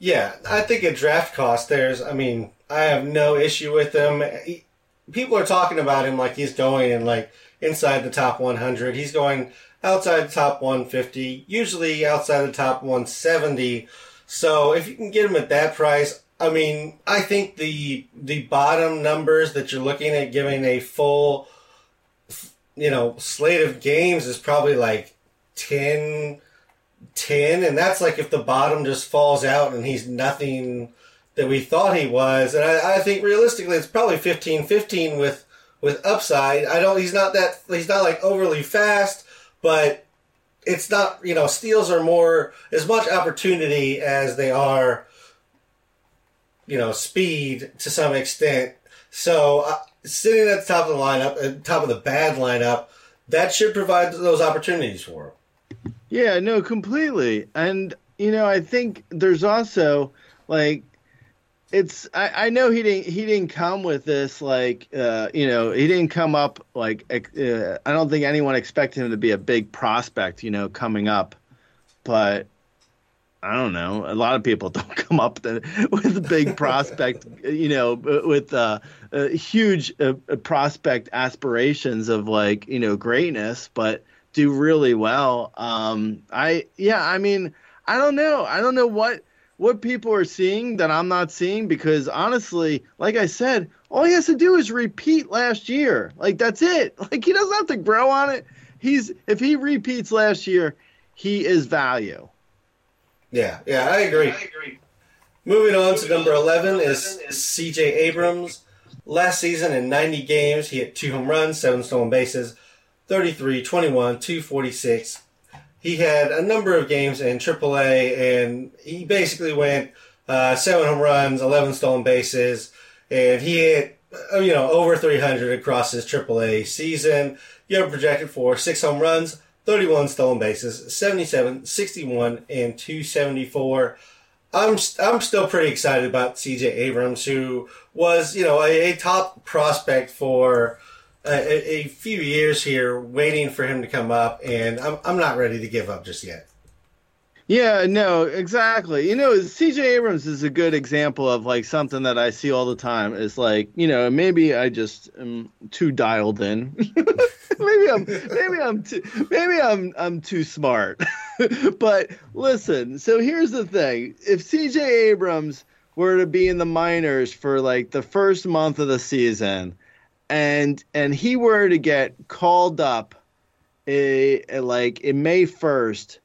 Yeah, I think at draft cost, there's. I mean, I have no issue with him. He, people are talking about him like he's going in like inside the top 100. He's going outside the top 150, usually outside the top 170. So if you can get him at that price, I mean, I think the the bottom numbers that you're looking at giving a full you know, slate of games is probably like 10, 10, and that's like if the bottom just falls out and he's nothing that we thought he was. And I, I think realistically, it's probably 15, 15 with with upside. I don't. He's not that. He's not like overly fast, but it's not. You know, steals are more as much opportunity as they are. You know, speed to some extent. So sitting at the top of the lineup, at the top of the bad lineup, that should provide those opportunities for him. Yeah, no, completely. And you know, I think there's also like it's I, I know he didn't he didn't come with this like uh, you know he didn't come up like uh, I don't think anyone expected him to be a big prospect you know coming up, but I don't know. A lot of people don't come up with a big prospect, you know, with uh, uh, huge uh, prospect aspirations of like, you know, greatness, but do really well. Um, I, yeah, I mean, I don't know. I don't know what what people are seeing that I'm not seeing because honestly, like I said, all he has to do is repeat last year. Like that's it. Like he doesn't have to grow on it he's if he repeats last year, he is value. Yeah, yeah, I agree. I agree. Moving on to number 11 is CJ Abrams. Last season in 90 games, he hit two home runs, seven stolen bases, 33, 21, 246. He had a number of games in AAA, and he basically went uh, seven home runs, 11 stolen bases, and he hit uh, you know over 300 across his AAA season. You have projected for six home runs, 31 stolen bases, 77, 61, and 274. I'm I'm still pretty excited about C.J. Abrams, who was you know a, a top prospect for a, a, few years here, waiting for him to come up, and I'm I'm not ready to give up just yet. Yeah, no, exactly. You know, CJ Abrams is a good example of like something that I see all the time. Is like, you know, maybe I just am too dialed in. maybe I'm maybe I'm too maybe I'm I'm too smart. but listen, so here's the thing. If CJ Abrams were to be in the minors for like the first month of the season and and he were to get called up a, a like in May 1st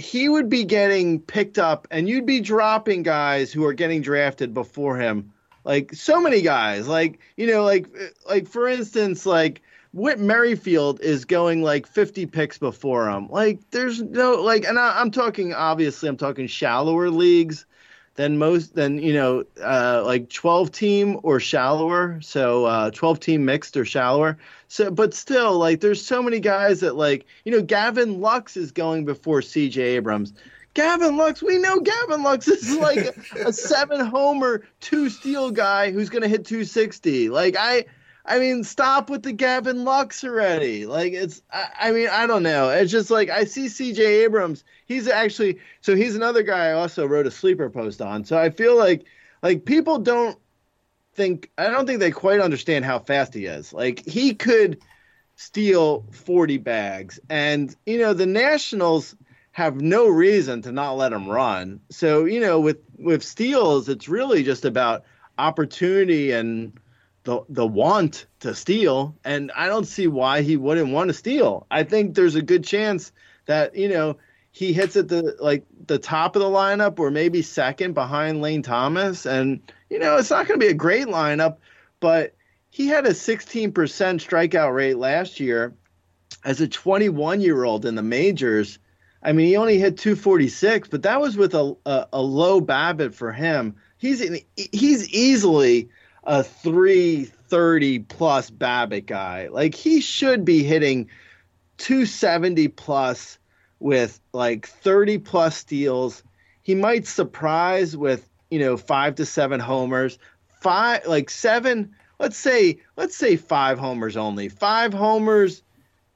he would be getting picked up and you'd be dropping guys who are getting drafted before him. Like so many guys. Like you know like like for instance like Whit Merrifield is going like 50 picks before him. Like there's no like and I, i'm talking obviously i'm talking shallower leagues than most than you know uh, like 12 team or shallower. So uh, 12 team mixed or shallower. So but still like there's so many guys that like you know gavin lux is going before cj abrams. Gavin lux we know gavin lux is like a, a seven homer two steal guy who's going to hit 260 like i I mean, stop with the Gavin Lux already. Like it's, I, I, mean, I don't know. It's just like I see C.J. Abrams. He's actually so he's another guy I also wrote a sleeper post on. So I feel like like people don't think I don't think they quite understand how fast he is. Like he could steal 40 bags, and you know the Nationals have no reason to not let him run. So you know with with steals, it's really just about opportunity and the the want to steal, and I don't see why he wouldn't want to steal. I think there's a good chance that you know he hits at the like the top of the lineup or maybe second behind Lane Thomas, and you know it's not going to be a great lineup, but he had a 16% strikeout rate last year as a 21 year old in the majors. I mean, he only hit 246, but that was with a, a, a low BABIP for him. He's he's easily a 330 plus BABIP guy. Like he should be hitting 270 plus with like 30 plus steals. He might surprise with, you know, 5 to 7 homers. Five like 7, let's say let's say 5 homers only. 5 homers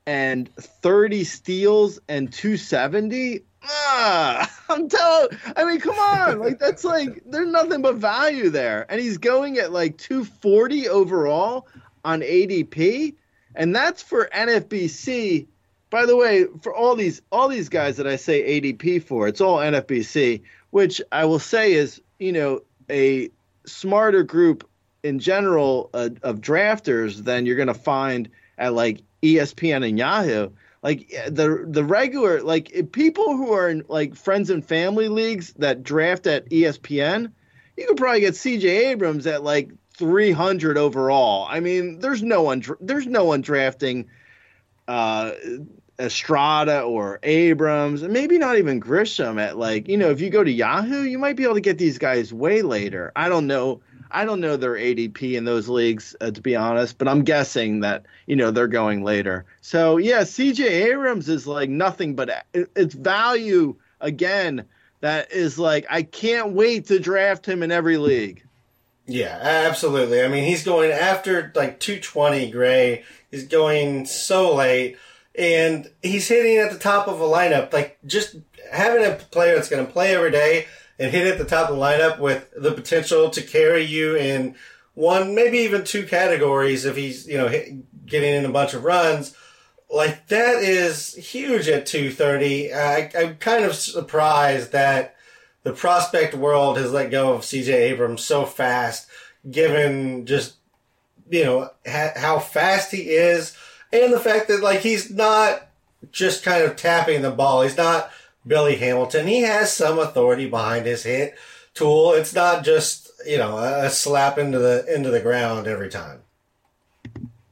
and 30 steals and 270 ah, I'm telling. I mean, come on, like that's like there's nothing but value there, and he's going at like 240 overall on ADP, and that's for NFBC. By the way, for all these all these guys that I say ADP for, it's all NFBC, which I will say is you know a smarter group in general uh, of drafters than you're going to find at like ESPN and Yahoo like the the regular like people who are in like friends and family leagues that draft at ESPN, you could probably get CJ Abrams at like 300 overall. I mean, there's no one there's no one drafting uh Estrada or Abrams, and maybe not even Grissom at like, you know, if you go to Yahoo, you might be able to get these guys way later. I don't know I don't know their ADP in those leagues, uh, to be honest, but I'm guessing that you know they're going later. So yeah, CJ Abrams is like nothing but it's value again. That is like I can't wait to draft him in every league. Yeah, absolutely. I mean, he's going after like 220 Gray. He's going so late, and he's hitting at the top of a lineup. Like just having a player that's going to play every day and hit at the top of the lineup with the potential to carry you in one, maybe even two categories if he's, you know, hit, getting in a bunch of runs. Like that is huge at 230. I, I'm kind of surprised that the prospect world has let go of CJ Abrams so fast, given just, you know, ha- how fast he is and the fact that like he's not just kind of tapping the ball. He's not Billy Hamilton. He has some authority behind his hit tool. It's not just you know a slap into the into the ground every time.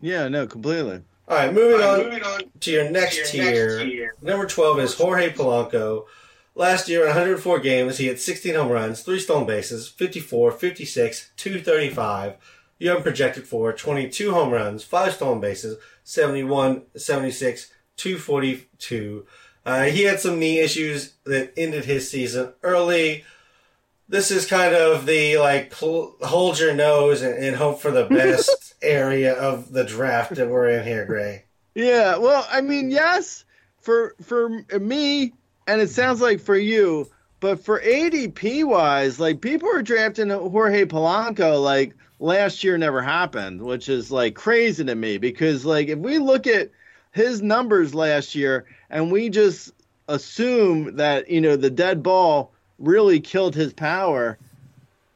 Yeah, no, completely. All right, moving, on, moving on, to your next, tier. Number 12 is Jorge Polanco. Last year, in 104 games, he had 16 home runs, 3 stolen bases, 54, 56, 235. You have him projected for 22 home runs, 5 stolen bases, 71, 76, 242. Uh, he had some knee issues that ended his season early. This is kind of the like pl- hold your nose and, and hope for the best area of the draft that we're in here, Gray. Yeah, well, I mean, yes, for for me, and it sounds like for you, but for ADP wise, like people are drafting Jorge Polanco like last year never happened, which is like crazy to me because like if we look at his numbers last year and we just assume that you know the dead ball really killed his power,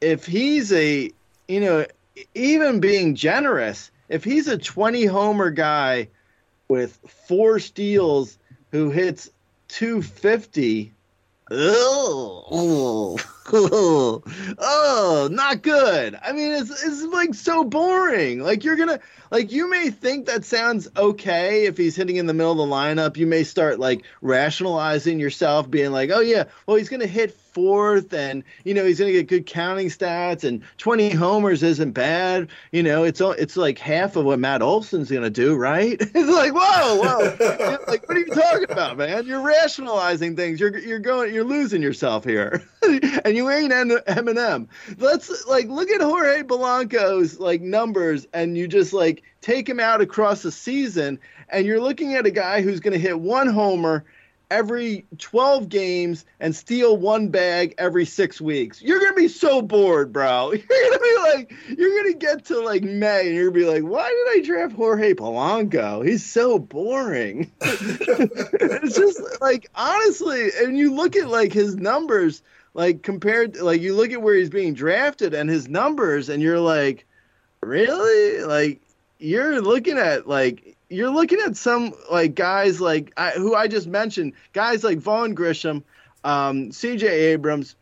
if he's a you know even being generous, if he's a 20 homer guy with four steals who hits 250 oh, oh, oh, not good. I mean, it's it's like so boring. Like you're gonna like you may think that sounds okay if he's hitting in the middle of the lineup. You may start like rationalizing yourself, being like, oh yeah, well he's gonna hit fourth and you know he's going to get good counting stats and 20 homers isn't bad. You know it's it's like half of what matt olson's going to do right? It's like whoa whoa. Like what are you talking about man? You're rationalizing things. You're you're going you're losing yourself here. And you ain't eminem. Let's like look at jorge Polanco's like numbers and you just like take him out across the season and you're looking at a guy who's going to hit one homer every 12 games and steal one bag every six weeks. You're gonna be so bored, bro. You're gonna be like, you're gonna get to like May and you're gonna be like, why did I draft Jorge Polanco? He's so boring. it's just like honestly, and you look at like his numbers, like compared like you look at where he's being drafted and his numbers, and you're like, really? Like you're looking at like you're looking at some like guys like I, who I just mentioned, guys like Vaughn Grissom, um, C.J. Abrams,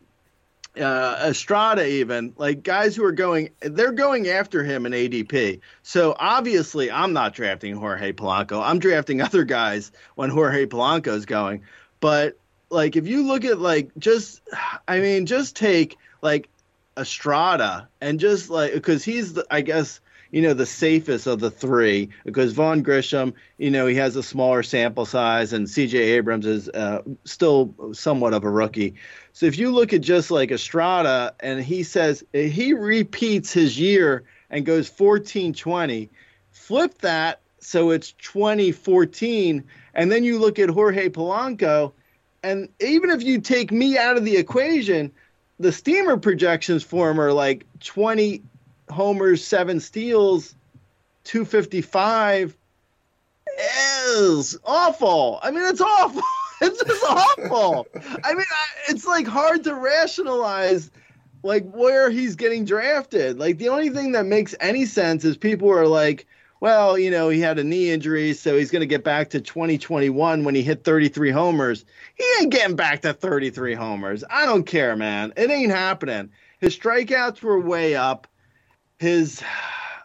uh, Estrada, even like guys who are going, they're going after him in ADP. So obviously, I'm not drafting Jorge Polanco. I'm drafting other guys when Jorge Polanco is going. But like, if you look at like just, I mean, just take like Estrada and just like because he's the, I guess you know, the safest of the three because Vaughn Grissom, you know, he has a smaller sample size, and C.J. Abrams is uh, still somewhat of a rookie. So if you look at just like Estrada, and he says he repeats his year and goes 14-20, flip that so it's 2014, and then you look at Jorge Polanco, and even if you take me out of the equation, the steamer projections for him are like 20 homers, seven steals, 255 is awful. I mean, it's awful. It's just awful. I mean, it's like hard to rationalize like where he's getting drafted. Like the only thing that makes any sense is people are like, well, you know, he had a knee injury, so he's going to get back to 2021 when he hit 33 homers. He ain't getting back to 33 homers. I don't care, man. It ain't happening. His strikeouts were way up his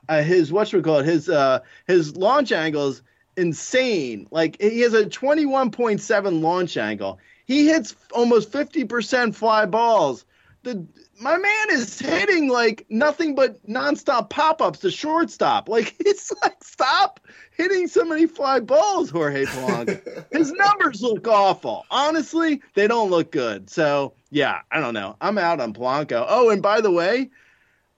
uh, his what should we call it his uh his launch angle is insane. Like he has a 21.7 launch angle. He hits almost 50% fly balls. The my man is hitting like nothing but nonstop pop-ups to shortstop. Like it's like stop hitting so many fly balls jorge polanco. His numbers look awful. Honestly they don't look good. So yeah i don't know. I'm out on polanco. Oh and by the way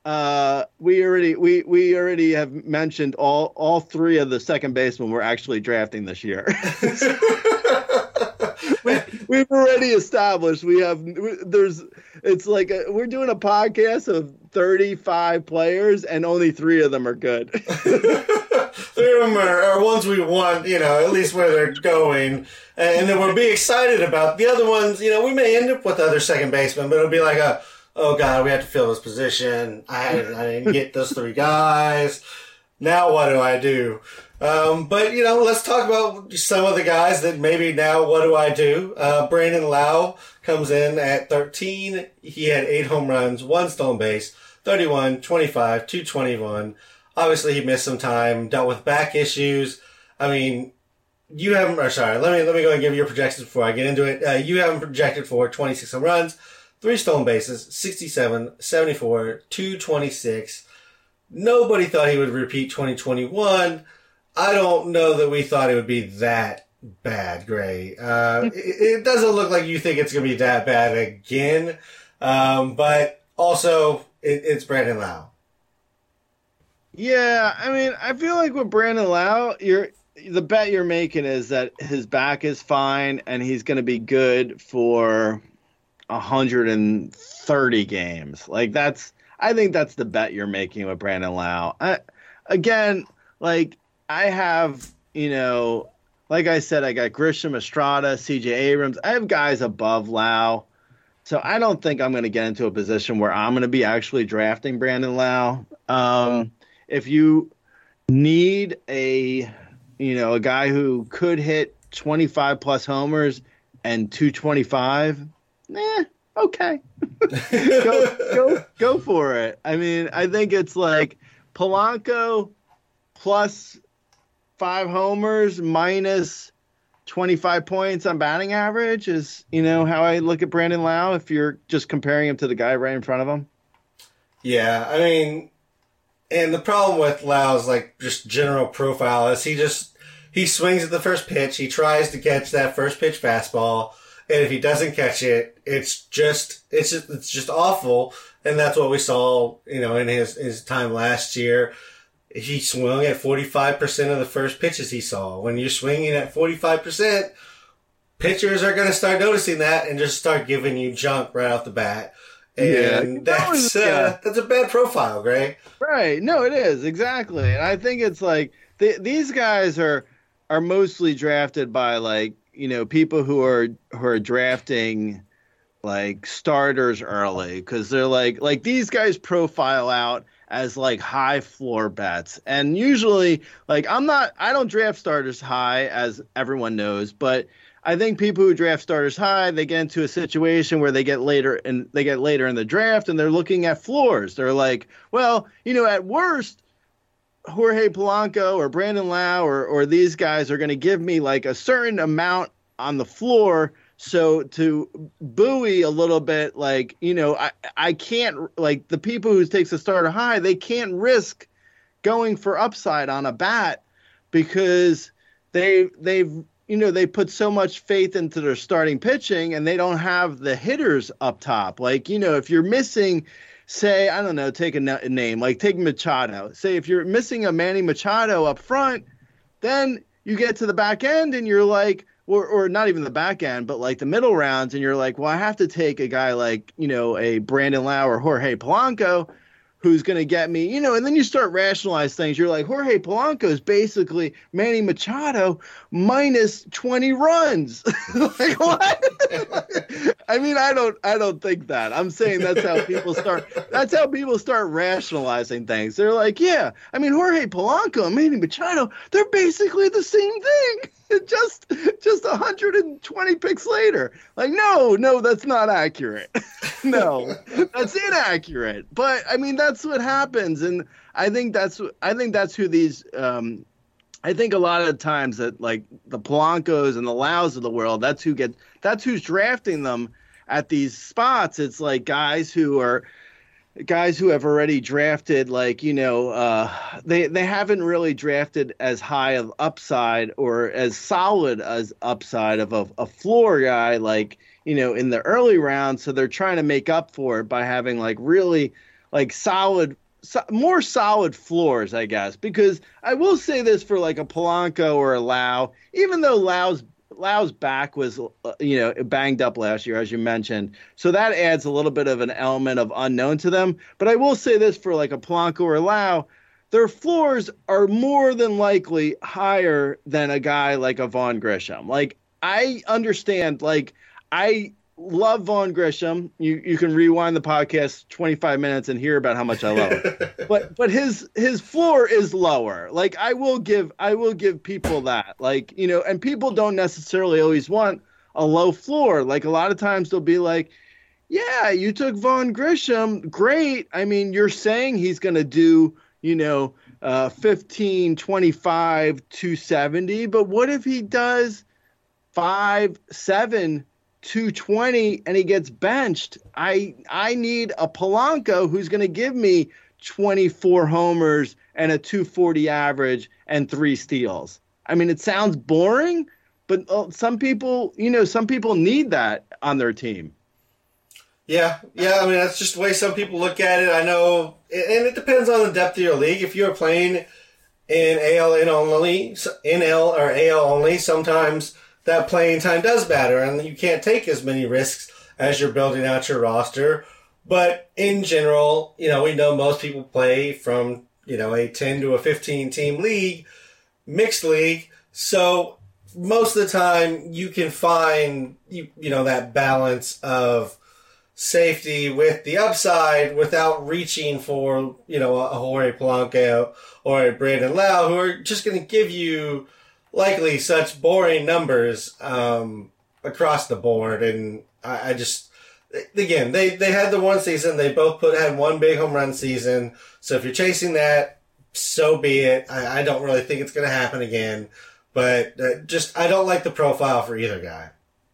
uh, we already we we already have mentioned all all three of the second basemen we're actually drafting this year. we, we've already established we have there's it's like a, we're doing a podcast of 35 players and only three of them are good. three of them are, are, ones we want, you know, at least where they're going, and then we'll be excited about the other ones. You know, we may end up with other second basemen, but it'll be like a oh god, we have to fill this position. I I didn't get those three guys. Now what do I do? Um, but you know, let's talk about some of the guys that maybe now. What do I do? Uh, Brandon Lowe comes in at 13. He had eight home runs, one stolen base, 31, 25, 221. Obviously, he missed some time, dealt with back issues. I mean, you haven't. Or sorry, let me let me go and give you your projections before I get into it. Uh, you haven't projected for 26 home runs, three stolen bases, 67, 74, 226. Nobody thought he would repeat 2021. I don't know that we thought it would be that bad, Gray. Uh, it, it doesn't look like you think it's going to be that bad again. Um, but also, it, it's Brandon Lowe. Yeah, I mean, I feel like with Brandon Lowe, you're the bet you're making is that his back is fine and he's going to be good for 130 games. Like that's, I think that's the bet you're making with Brandon Lowe. I, again, like I have, you know, like I said, I got Grissom, Estrada, CJ Abrams. I have guys above Lowe. So I don't think I'm going to get into a position where I'm going to be actually drafting Brandon Lowe. Um, if you need a, you know, a guy who could hit 25 plus homers and 225, eh, okay, go go go for it. I mean, I think it's like Polanco plus five homers minus 25 points on batting average is, you know, how I look at Brandon Lowe if you're just comparing him to the guy right in front of him. Yeah, I mean, and the problem with Lowe's like just general profile is he just he swings at the first pitch, he tries to catch that first pitch fastball, and if he doesn't catch it, it's just it's just it's just awful. And that's what we saw, you know, in his his time last year. He swung at forty five percent of the first pitches he saw. When you're swinging at forty five percent, pitchers are going to start noticing that and just start giving you junk right off the bat. And Yeah. that's uh, Yeah. that's a bad profile, Gray. Right. No, it is exactly, and I think it's like th- these guys are are mostly drafted by like you know people who are who are drafting like starters early because they're like like these guys profile out as like high floor bets. And usually like i'm not i don't draft starters high as everyone knows but i think people who draft starters high they get into a situation where they get later and they get later in the draft and they're looking at floors. They're like well you know at worst Jorge Polanco or Brandon Lowe or or these guys are going to give me like a certain amount on the floor. So to buoy a little bit, like you know, I I can't like the people who takes a starter high, they can't risk going for upside on a bat because they they've you know they put so much faith into their starting pitching and they don't have the hitters up top. Like you know, if you're missing say, I don't know, take a, name, like take Machado. Say if you're missing a Manny Machado up front, then you get to the back end and you're like, or, or not even the back end, but like the middle rounds, and you're like, well, I have to take a guy like, you know, a Brandon Lowe or Jorge Polanco who's going to get me, you know, and then you start rationalize things. You're like, Jorge Polanco is basically Manny Machado minus 20 runs. like what? I mean, I don't, I don't think that. I'm saying that's how people start. That's how people start rationalizing things. They're like, yeah, I mean, Jorge Polanco and Manny Machado, they're basically the same thing. just, just 120 picks later. Like, no, no, that's not accurate. no, that's inaccurate. But I mean, that's what happens, and I think that's, I think that's who these. Um, I think a lot of the times that like the Polancos and the Lowes of the world, that's who get that's who's drafting them at these spots. It's like guys who are guys who have already drafted like you know uh, they they haven't really drafted as high of upside or as solid as upside of a, a floor guy like you know in the early rounds so they're trying to make up for it by having like really like solid so, more solid floors, I guess, because I will say this for like a Polanco or a Lowe, even though Lowe's Lowe's back was uh, you know banged up last year, as you mentioned, so that adds a little bit of an element of unknown to them. But I will say this for like a Polanco or Lowe, their floors are more than likely higher than a guy like a Vaughn Grissom. Like I understand, like I love Vaughn Grissom. You you can rewind the podcast 25 minutes and hear about how much I love him. but but his his floor is lower. Like I will give I will give people that. Like, you know, and people don't necessarily always want a low floor. Like a lot of times they'll be like, "Yeah, you took Vaughn Grissom. Great. I mean, you're saying he's going to do, you know, uh 15, 25, 270, but what if he does 5, 7 220 and he gets benched. I I need a Polanco who's going to give me 24 homers and a 240 average and three steals. I mean, it sounds boring, but uh, some people, you know, some people need that on their team. Yeah, yeah. I mean, that's just the way some people look at it. I know, and it depends on the depth of your league. If you're playing in AL in only, NL or AL only, sometimes that playing time does matter, and you can't take as many risks as you're building out your roster. But in general, you know, we know most people play from you know a 10 to a 15 team league, mixed league. So most of the time, you can find you you know that balance of safety with the upside without reaching for, you know, a Jorge Polanco or a Brandon Lowe who are just going to give you likely such boring numbers um, across the board. And I, I just, again, they, they had the one season. They both put had one big home run season. So if you're chasing that, so be it. I, I don't really think it's going to happen again. But uh, just, I don't like the profile for either guy.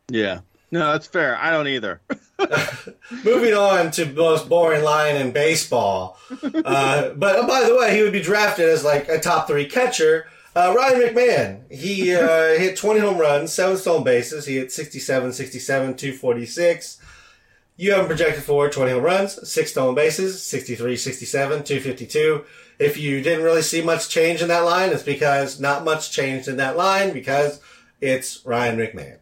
Yeah. No, that's fair. I don't either. Moving on to most boring line in baseball. Uh, but oh, by the way, he would be drafted as like a top three catcher. Uh, Ryan McMahon, he uh, hit 20 home runs, seven stolen bases. He hit 67, 67, 246. You have him projected for 20 home runs, six stolen bases, 63, 67, 252. If you didn't really see much change in that line, it's because not much changed in that line because it's Ryan McMahon.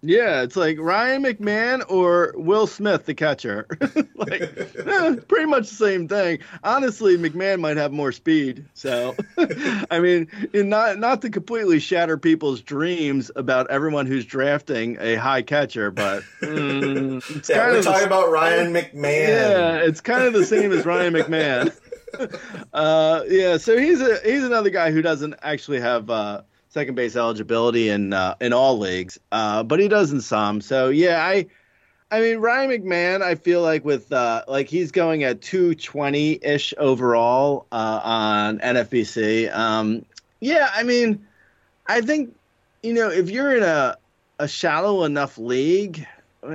Yeah, it's like Ryan McMahon or Will Smith, the catcher. like, eh, pretty much the same thing. Honestly, McMahon might have more speed. So, I mean, not not to completely shatter people's dreams about everyone who's drafting a high catcher, but mm, it's yeah, kind we're of talking the, about Ryan McMahon. Yeah, it's kind of the same as Ryan McMahon. uh, yeah, so he's a he's another guy who doesn't actually have. Uh, second base eligibility in uh, in all leagues, uh, but he does in some. So yeah, I I mean Ryan McMahon, I feel like with uh, like he's going at 220 ish overall uh, on NFBC. Um, yeah, I mean, I think you know if you're in a a shallow enough league,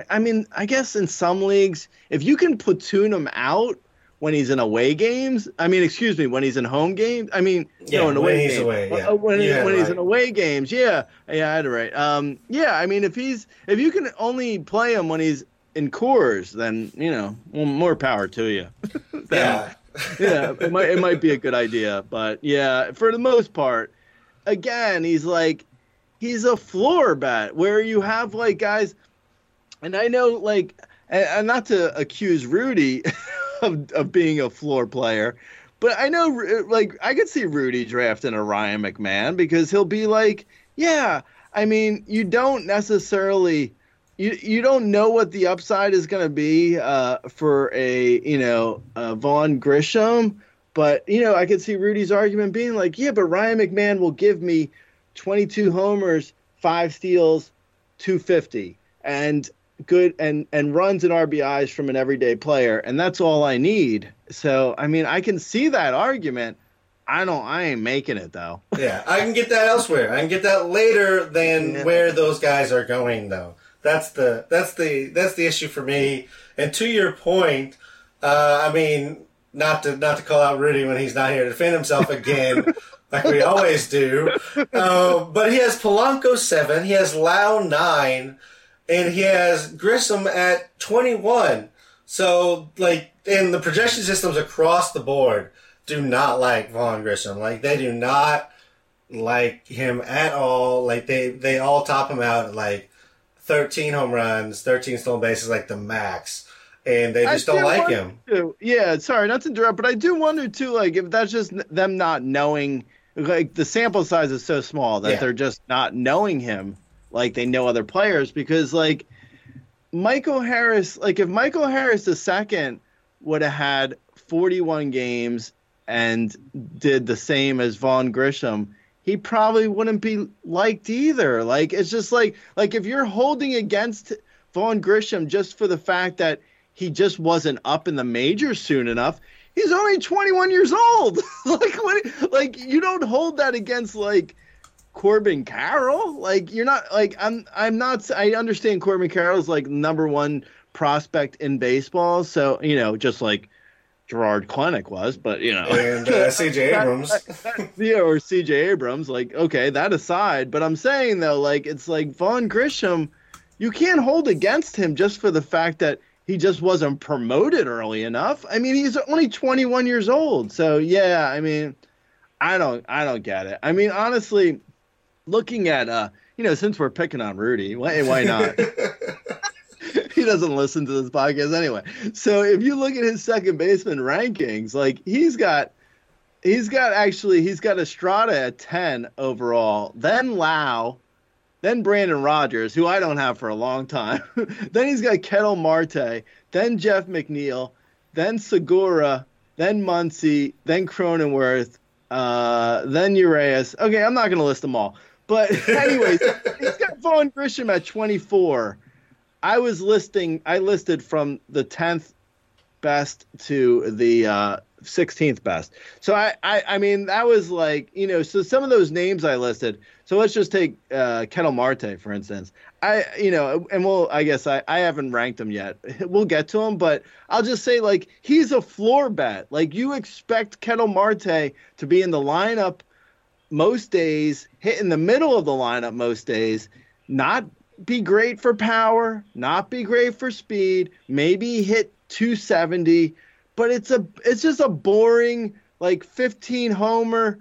I mean, I guess in some leagues, if you can platoon him out when he's in away games. I mean, excuse me, when he's in home games. I mean, yeah, no, in away when he's games. away. Yeah. When, yeah, when right. he's in away games, yeah, yeah, I had it right. Um, yeah, I mean, if he's if you can only play him when he's in Coors, then you know, well, more power to you. then, yeah, yeah, it might it might be a good idea, but yeah, for the most part, again, he's like he's a floor bat where you have like guys, and I know like, and, and not to accuse Rudy of, of being a floor player. But I know, like, I could see Rudy drafting a Ryan McMahon because he'll be like, yeah, I mean, you don't necessarily, you you don't know what the upside is going to be uh, for a you know uh, Vaughn Grissom, but you know I could see Rudy's argument being like, yeah, but Ryan McMahon will give me 22 homers, five steals, 250, and good and and runs and RBIs from an everyday player, and that's all I need. So I mean, I can see that argument. I don't. I ain't making it though. yeah, I can get that elsewhere. I can get that later than Yeah. where those guys are going, though. That's the that's the that's the issue for me. And to your point, uh, I mean, not to not to call out Rudy when he's not here to defend himself again, like we always do. Uh, but he has Polanco seven, he has Lowe nine, and he has Grissom at twenty one. So like, and the projection systems across the board do not like Vaughn Grissom. Like they do not like him at all. Like they they all top him out at like thirteen home runs, thirteen stolen bases, like the max, and they I just don't do like him. too- Yeah, sorry, not to interrupt, but I do wonder too, like if that's just them not knowing, like the sample size is so small that Yeah. they're just not knowing him like they know other players because like Michael Harris, like if Michael Harris the second would have had 41 games and did the same as Vaughn Grissom, he probably wouldn't be liked either. Like it's just like like if you're holding against Vaughn Grissom just for the fact that he just wasn't up in the majors soon enough. He's only 21 years old. like what like you don't hold that against like Corbin Carroll. Like you're not like I'm I'm not I understand Corbin Carroll's like number one prospect in baseball. So, you know, just like Jarred Kelenic was, but you know, and uh, CJ Abrams, yeah, or CJ Abrams. Like, okay, that aside, but I'm saying though, like, it's like Vaughn Grissom, you can't hold against him just for the fact that he just wasn't promoted early enough. I mean, he's only 21 years old, so yeah, I mean, I don't, I don't get it. I mean, honestly, looking at, uh, you know, since we're picking on Rudy, why, why not? he doesn't listen to this podcast anyway. So if you look at his second baseman rankings, like he's got he's got actually he's got Estrada at 10 overall, then Lowe, then Brendan Rodgers, who I don't have for a long time. then he's got Ketel Marte, then Jeff McNeil, then Segura, then Muncy, then Cronenworth, uh, then Urias. Okay, I'm not going to list them all. But anyways, he's got Vaughn Grissom at 24. I was listing. I listed from the tenth best to the uh, 16th best. So I, I, I mean, that was like, you know, so some of those names I listed. So let's just take uh, Ketel Marte, for instance. I, you know, and we'll, I guess I, I haven't ranked him yet. We'll get to him, but I'll just say, like, he's a floor bet. Like, you expect Ketel Marte to be in the lineup most days, hit in the middle of the lineup most days, not be great for power, not be great for speed, maybe hit 270, but it's a it's just a boring like 15 homer,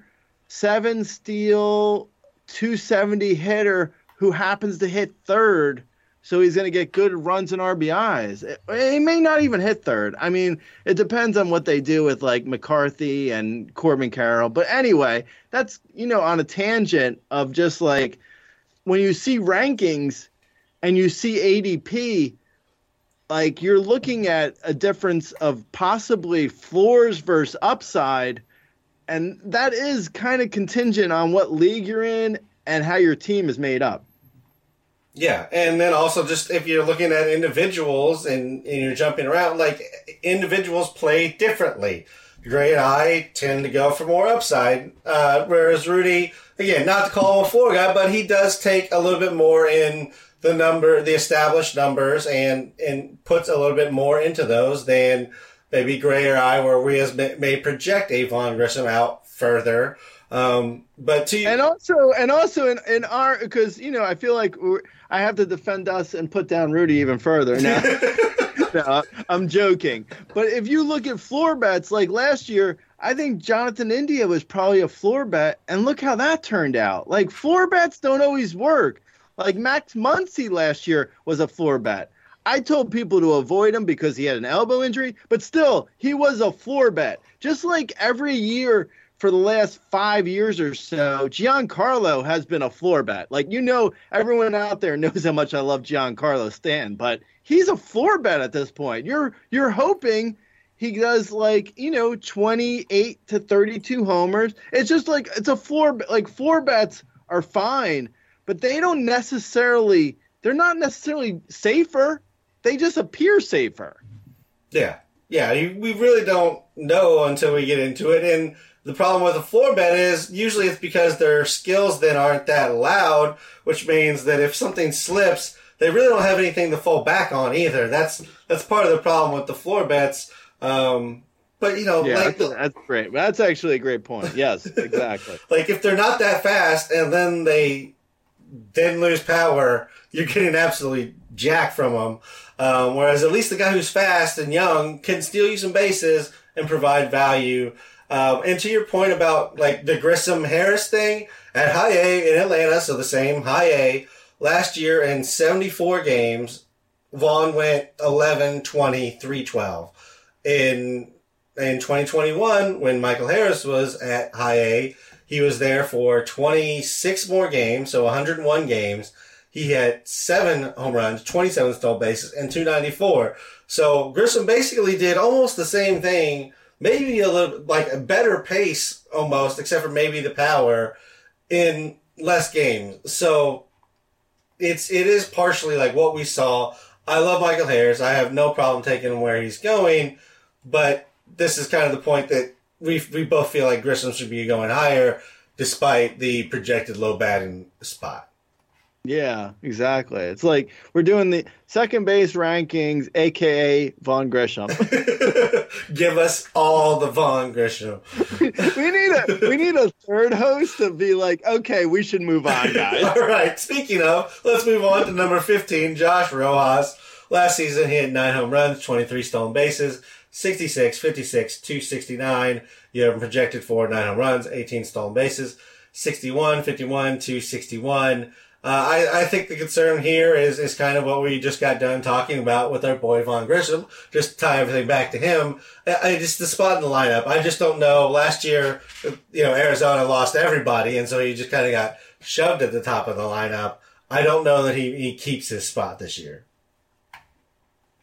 7 steal, 270 hitter who happens to hit third. So he's going to get good runs and RBIs. He may not even hit third. I mean, it depends on what they do with like McCarthy and Corbin Carroll. But anyway, that's, you know, on a tangent of just like when you see rankings and you see ADP, like you're looking at a difference of possibly floors versus upside. And that is kind of contingent on what league you're in and how your team is made up. Yeah, and then also just if you're looking at individuals and, and you're jumping around, like individuals play differently. Gray and I tend to go for more upside, uh, whereas Rudy, again, not to call him a floor guy, but he does take a little bit more in the number, the established numbers, and and puts a little bit more into those than maybe Gray or I, where we as may, may project Avon Grissom out further. Um, but to and also and also in, in our because you know I feel like I have to defend us and put down Rudy even further now. no, I'm joking. But if you look at floor bets, like last year, I think Jonathan India was probably a floor bet, and look how that turned out. Like floor bets don't always work. Like Max Muncy last year was a floor bet. I told people to avoid him because he had an elbow injury, but still, he was a floor bet. Just like every year for the last five years or so, Giancarlo has been a floor bet. Like, you know, everyone out there knows how much I love Giancarlo Stan, but he's a floor bet at this point. You're you're hoping he does like, you know, 28 to 32 homers. It's just like it's a floor like floor bets are fine, but they don't necessarily they're not necessarily safer. They just appear safer. Yeah. Yeah, we really don't know until we get into it. And the problem with a floor bet is usually it's because their skills then aren't that loud, which means that if something slips, they really don't have anything to fall back on either. That's that's part of the problem with the floor bets. Um, but you know, yeah, like, that's, that's, great. That's actually a great point. Yes, exactly. like if they're not that fast and then they then lose power, you're getting absolutely jack from them. Um, whereas at least the guy who's fast and young can steal you some bases and provide value. Um, and to your point about like the Grissom Harris thing at High A in Atlanta, so the same High A last year in 74 games, Vaughn went 11, 20, 3, 12. In in 2021, when Michael Harris was at High A, he was there for 26 more games, so 101 games. he had seven home runs, 27 stolen bases, and 294. So Grissom basically did almost the same thing, maybe a little like a better pace almost, except for maybe the power in less games. So it's it is partially like what we saw. I love Michael Harris. I have no problem taking him where he's going, but this is kind of the point that we we both feel like Grissom should be going higher, despite the projected low batting spot. Yeah, exactly. It's like we're doing the second base rankings, aka Vaughn Grissom. Give us all the Vaughn Grissom. we need a we need a third host to be like, okay, we should move on, guys. all right. Speaking of, let's move on to number fifteen, Josh Rojas. Last season, he had nine home runs, twenty three stolen bases, 66, 56, 269. You have projected for nine home runs, 18 stolen bases, 61, 51, 261. Uh, I, I think the concern here is, is kind of what we just got done talking about with our boy Vaughn Grissom. Just tie everything back to him. I, I just the spot in the lineup. I just don't know. Last year, you know, Arizona lost everybody, and so he just kind of got shoved at the top of the lineup. I don't know that he, he keeps his spot this year.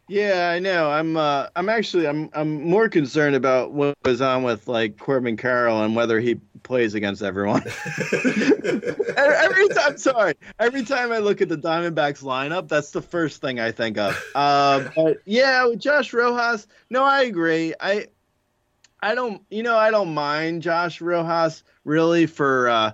Yeah, I know. I'm uh, I'm actually I'm I'm more concerned about what was on with like Corbin Carroll and whether he plays against everyone. every time, sorry, every time I look at the Diamondbacks lineup, that's the first thing I think of. Uh, but yeah, with Josh Rojas, no, I agree. I I don't, you know, I don't mind Josh Rojas really for uh,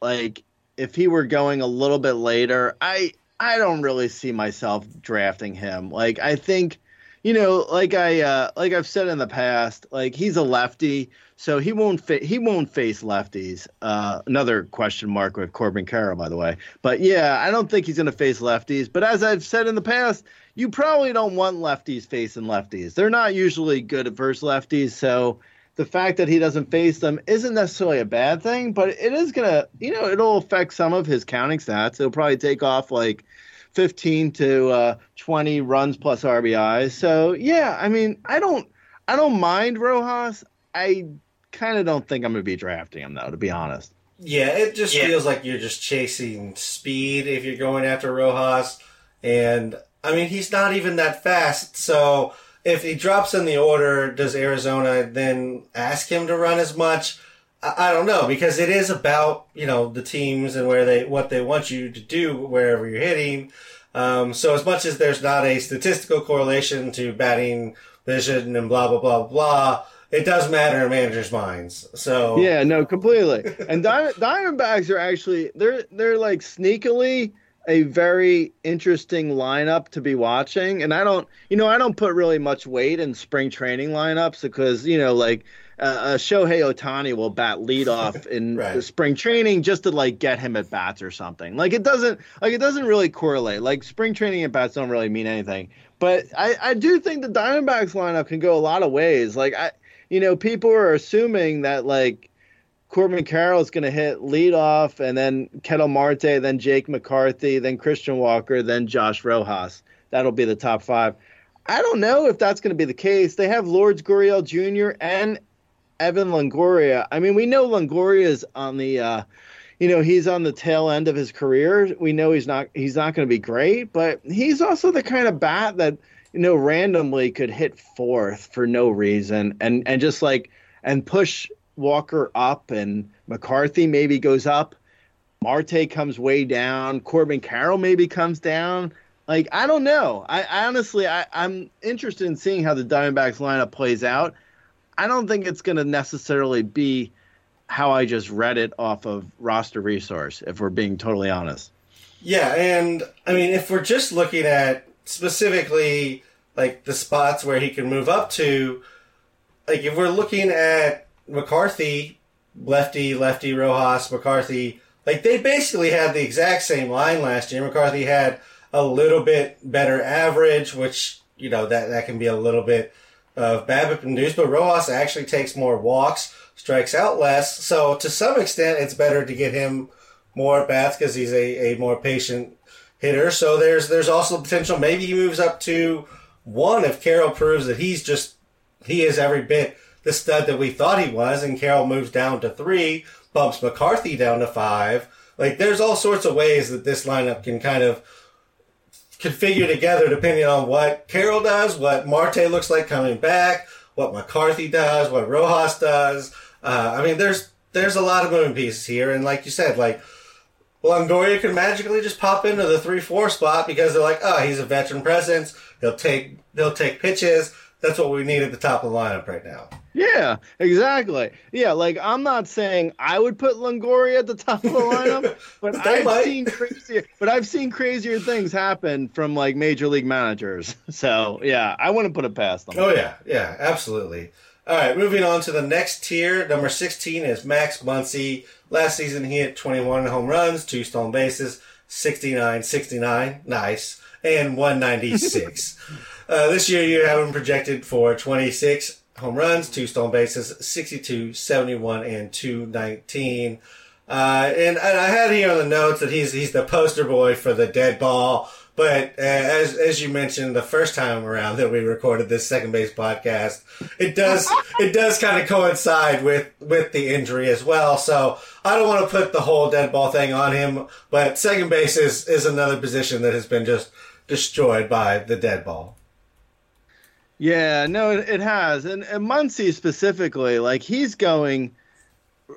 like if he were going a little bit later. I I don't really see myself drafting him. Like I think, you know, like I uh, like I've said in the past, like he's a lefty, so he won't he won't face lefties. Uh, another question mark with Corbin Carroll, by the way. But yeah, I don't think he's going to face lefties. But as I've said in the past, you probably don't want lefties facing lefties. They're not usually good at versus lefties, so the fact that he doesn't face them isn't necessarily a bad thing, but it is gonna, you know, it'll affect some of his counting stats. It'll probably take off like 15 to uh, 20 runs plus RBIs. So yeah, I mean, I don't, I don't mind Rojas. I kind of don't think I'm gonna be drafting him though, to be honest. Yeah, it just Yeah. feels like you're just chasing speed if you're going after Rojas. And I mean, he's not even that fast. So if he drops in the order, does Arizona then ask him to run as much? I, I don't know because it is about you know the teams and where they what they want you to do wherever you're hitting. Um, so as much as there's not a statistical correlation to batting vision and blah blah blah blah, it does matter in managers' minds. So Yeah, no, completely. And Diamond, Diamondbacks are actually they're they're like sneakily a very interesting lineup to be watching. And I don't, you know, I don't put really much weight in spring training lineups because you know, like uh, Shohei Ohtani will bat leadoff in Right. the spring training just to like get him at bats or something. Like it doesn't, like it doesn't really correlate. Like spring training at bats don't really mean anything. But I, I do think the Diamondbacks lineup can go a lot of ways. Like I, you know, people are assuming that like Corbin Carroll is going to hit leadoff, and then Ketel Marte, then Jake McCarthy, then Christian Walker, then Josh Rojas. That'll be the top five. I don't know if that's going to be the case. They have Lourdes Gurriel Jr. and Evan Longoria. I mean, we know Longoria's on the, uh, you know, he's on the tail end of his career. We know he's not he's not going to be great, but he's also the kind of bat that you know randomly could hit fourth for no reason and and just like and push Walker up and McCarthy maybe goes up. Marte comes way down. Corbin Carroll maybe comes down. Like I don't know. I, I honestly I, I'm interested in seeing how the Diamondbacks lineup plays out. I don't think it's going to necessarily be how I just read it off of roster resource. If we're being totally honest. Yeah, and I mean, if we're just looking at specifically like the spots where he can move up to, like if we're looking at McCarthy, lefty, lefty, Rojas, McCarthy, like they basically had the exact same line last year. McCarthy had a little bit better average, which you know that that can be a little bit of BABIP induced, but Rojas actually takes more walks, strikes out less. So to some extent, it's better to get him more at bats because he's a, a more patient hitter. So there's there's also potential. Maybe he moves up to one if Carroll proves that he's just he is every bit the stud that we thought he was, and Carroll moves down to three, bumps McCarthy down to five. Like there's all sorts of ways that this lineup can kind of configure together depending on what Carroll does, what Marte looks like coming back, what McCarthy does, what Rojas does. Uh, I mean, there's there's a lot of moving pieces here, and like you said, like Longoria could magically just pop into the three four spot because they're like, oh, he's a veteran presence. He'll take he'll take pitches. That's what we need at the top of the lineup right now. Yeah, exactly. Yeah, like I'm not saying I would put Longoria at the top of the lineup, but I've might. seen crazier. But I've seen crazier things happen from like major league managers. So yeah, I wouldn't put it past them. Oh yeah, yeah, absolutely. All right, moving on to the next tier. Number 16 is Max Muncy. Last season he hit 21 home runs, two stolen bases, 69, 69, nice, and 196. uh, this year you have him projected for 26 home runs, two stolen bases, 62, 71, and 219. Uh, and, and I had here on the notes that he's he's the poster boy for the dead ball. But uh, as as you mentioned the first time around that we recorded this second base podcast, it does it does kind of coincide with with the injury as well. So I don't want to put the whole dead ball thing on him. But second base is is another position that has been just destroyed by the dead ball. Yeah, no, it, it has, and, and Muncy specifically, like he's going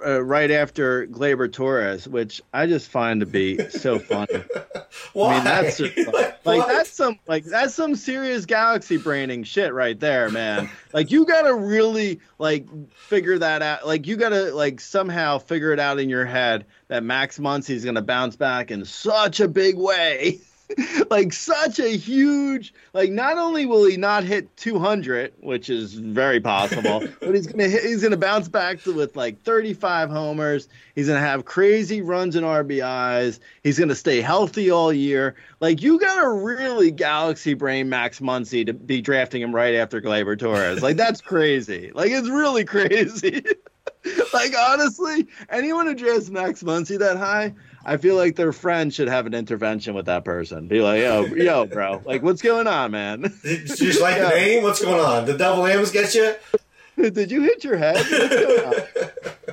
uh, right after Gleyber Torres, which I just find to be so funny. Why? I mean, that's just, like, Like, like what? that's some like that's some serious galaxy braining shit right there, man. like you gotta really like figure that out. Like you gotta like somehow figure it out in your head that Max Muncy's gonna bounce back in such a big way. like such a huge like not only will he not hit 200 which is very possible but he's gonna hit, he's gonna bounce back to, with like 35 homers. He's gonna have crazy runs and rbis he's gonna stay healthy all year. Like you gotta really galaxy brain max muncy to be drafting him right after gleyber torres. Like that's crazy. Like it's really crazy. Like honestly anyone who drafts max muncy that high I feel like their friend should have an intervention with that person. Be like, yo, yo, bro, like, what's going on, man? You just like the name? What's going on? The double M's get you? Did you hit your head? What's going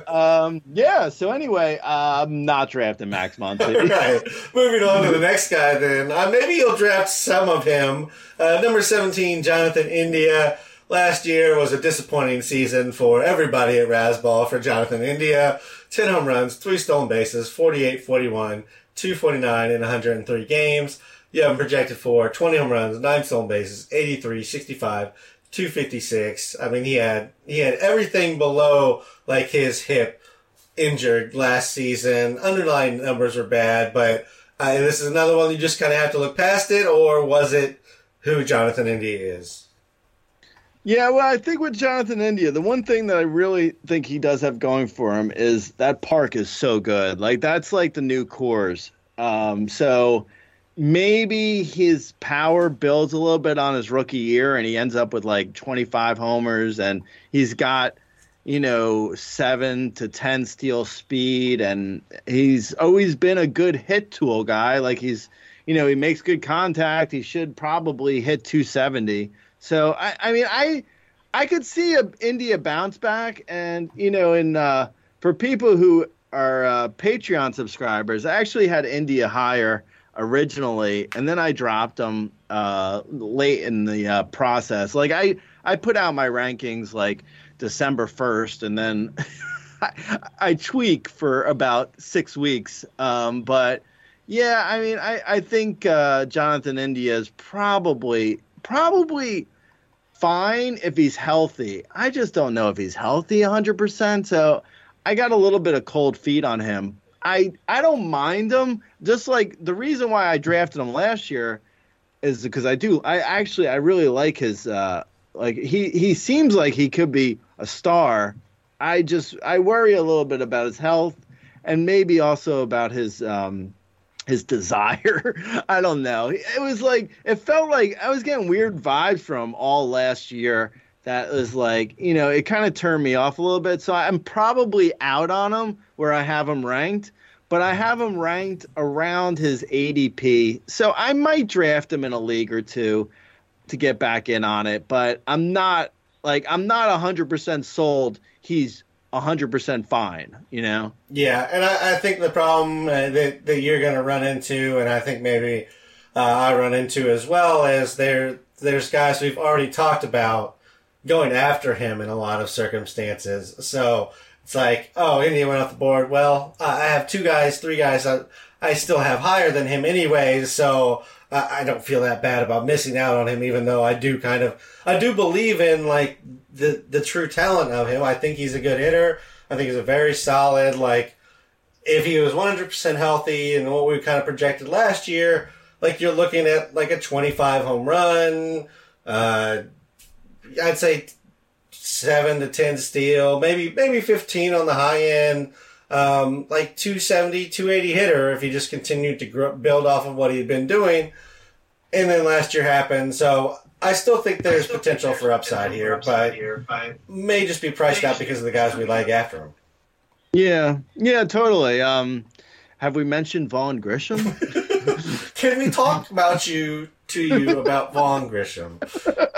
on? um, yeah. So anyway, uh, I'm not drafting Max Muncy. right. Moving on to the next guy, then. Uh, maybe you'll draft some of him. Uh, number 17, Jonathan India. Last year was a disappointing season for everybody at Razzball for Jonathan India. 10 home runs, 3 stolen bases, 48 41, 249 in 103 games. You have him projected for 20 home runs, 9 stolen bases, 83 65, 256. I mean, he had, he had everything below like his hip injured last season. Underlying numbers were bad, but uh, this is another one you just kind of have to look past it, or was it who Jonathan India is? Yeah, well, I think with Jonathan India, the one thing that I really think he does have going for him is that park is so good. Like that's like the new Coors. Um, so maybe his power builds a little bit on his rookie year, and he ends up with like 25 homers, and he's got you know seven to ten steal speed, and he's always been a good hit tool guy. Like he's you know he makes good contact. He should probably hit 270. So I, I mean, I, I could see a India bounce back, and you know, in uh, for people who are uh, Patreon subscribers, I actually had India higher originally, and then I dropped them uh, late in the uh, process. Like I, I put out my rankings like December first, and then I, I tweak for about six weeks. Um, but yeah, I mean, I, I think uh, Jonathan India is probably probably fine if he's healthy. I just don't know if he's healthy 100%. So I got a little bit of cold feet on him. I I don't mind him. Just like the reason why I drafted him last year is because I do. I actually I really like his uh like he he seems like he could be a star. I just I worry a little bit about his health and maybe also about his um his desire. I don't know. It was like it felt like I was getting weird vibes from all last year. That was like you know it kind of turned me off a little bit. So I'm probably out on him where I have him ranked, but I have him ranked around his ADP. So I might draft him in a league or two to get back in on it. But I'm not like I'm not hundred percent sold. He's hundred percent fine. You know. Yeah, and I, I think the problem uh, that that you're going to run into, and I think maybe uh, I run into as well, is there there's guys we've already talked about going after him in a lot of circumstances. So it's like, oh, India went off the board. Well, I have two guys, three guys I, I still have higher than him anyways, so I, don't feel that bad about missing out on him, even though I do kind of, I do believe in like the, the true talent of him. I think he's a good hitter. I think he's a very solid, like, if he was 100% healthy and what we kind of projected last year, like you're looking at like a 25 home run, uh, I'd say seven to 10 steal, maybe, maybe 15 on the high end, um, like 270, 280 hitter if he just continued to grow, build off of what he'd been doing. And then last year happened. So I still think there's potential for upside here, but may just be priced out because of the guys we like after him. Yeah, yeah, totally. Um, have we mentioned Vaughn Grissom? Can we talk about you to you about Vaughn Grissom?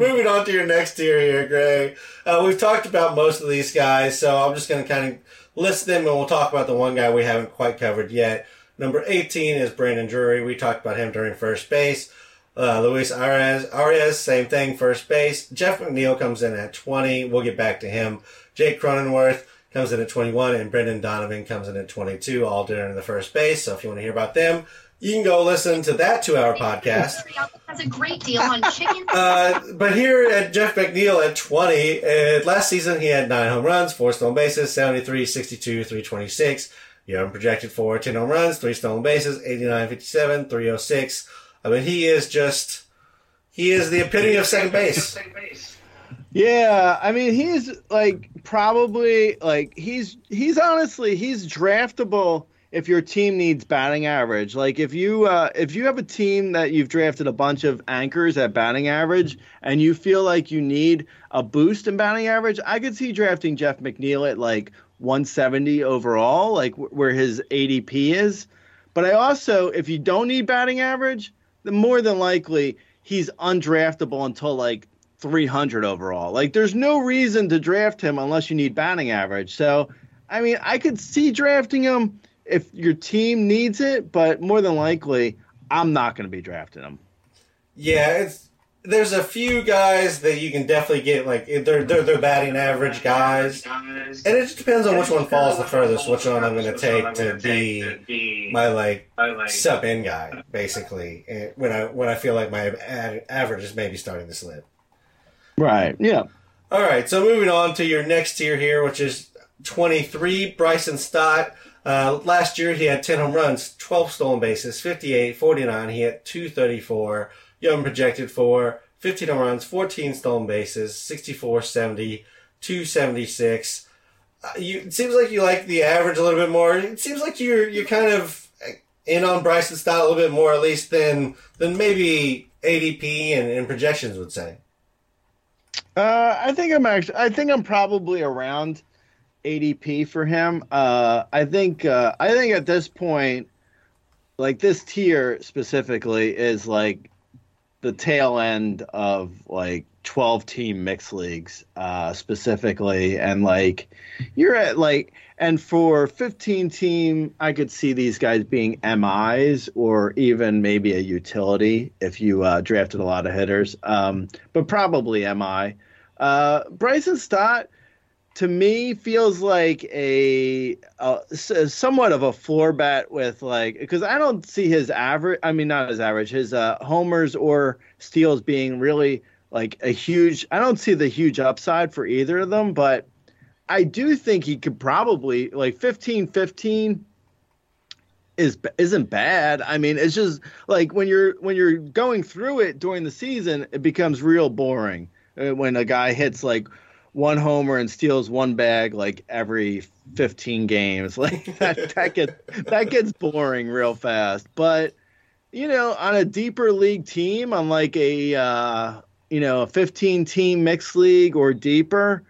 Moving on to your next tier here, Greg. Uh, we've talked about most of these guys, so I'm just going to kind of list them and we'll talk about the one guy we haven't quite covered yet. Number 18 is Brandon Drury. We talked about him during first base. Uh, Luis Urias, Urias, same thing, first base. Jeff McNeil comes in at 20. We'll get back to him. Jake Cronenworth comes in at 21, and Brendan Donovan comes in at 22, all during the first base. So if you want to hear about them, you can go listen to that two hour podcast. Has a great deal on chicken. Uh, but here at Jeff McNeil at 20, uh, last season he had nine home runs, four stolen bases, 73, 62, 326. You have projected for 10 home runs, three stolen bases, 89, 57, 306. I mean, he is just, he is the epitome of second base. Yeah, I mean he's like probably like he's he's honestly he's draftable if your team needs batting average. Like if you uh, if you have a team that you've drafted a bunch of anchors at batting average and you feel like you need a boost in batting average, I could see drafting Jeff McNeil at like 170 overall, like w- where his ADP is. But I also, if you don't need batting average, then more than likely he's undraftable until like 300 overall. Like there's no reason to draft him unless you need batting average. So, I mean, I could see drafting him if your team needs it, but more than likely, I'm not going to be drafting him. Yeah, it's there's a few guys that you can definitely get like they're they're, they're batting average guys, and it just depends on which one falls the furthest, which one I'm going to take to be my like sub in guy, basically. eh, When I when I feel like my average is maybe starting to slip. Right. Yeah. All right, so moving on to your next tier here, which is 23, Bryson Stott. Uh, last year he had 10 home runs, 12 stolen bases, 58, 49. He had 234. Young projected for 15 home runs, 14 stolen bases, 64, 70, 276. Uh, you, it seems like you like the average a little bit more. It seems like you're you're kind of in on Bryson Stott a little bit more, at least than than maybe ADP and, and projections would say. Uh, I think I'm actually. I think I'm probably around ADP for him. Uh, I think. Uh, I think at this point, like this tier specifically is like the tail end of like 12 team mixed leagues uh, specifically, and like you're at like. And for 15 team, I could see these guys being MIs or even maybe a utility if you uh, drafted a lot of hitters, um, but probably MI. Uh, Bryson Stott, to me, feels like a somewhat of a floor bet with like because I don't see his average. I mean, not his average, his uh, homers or steals being really like a huge. I don't see the huge upside for either of them, but I do think he could probably like 15 15 is isn't bad. I mean, it's just like when you're when you're going through it during the season, it becomes real boring uh, when a guy hits like one homer and steals one bag like every 15 games. Like that that gets that gets boring real fast. But you know, on a deeper league team, on like a uh, you know a 15 team mixed league or deeper,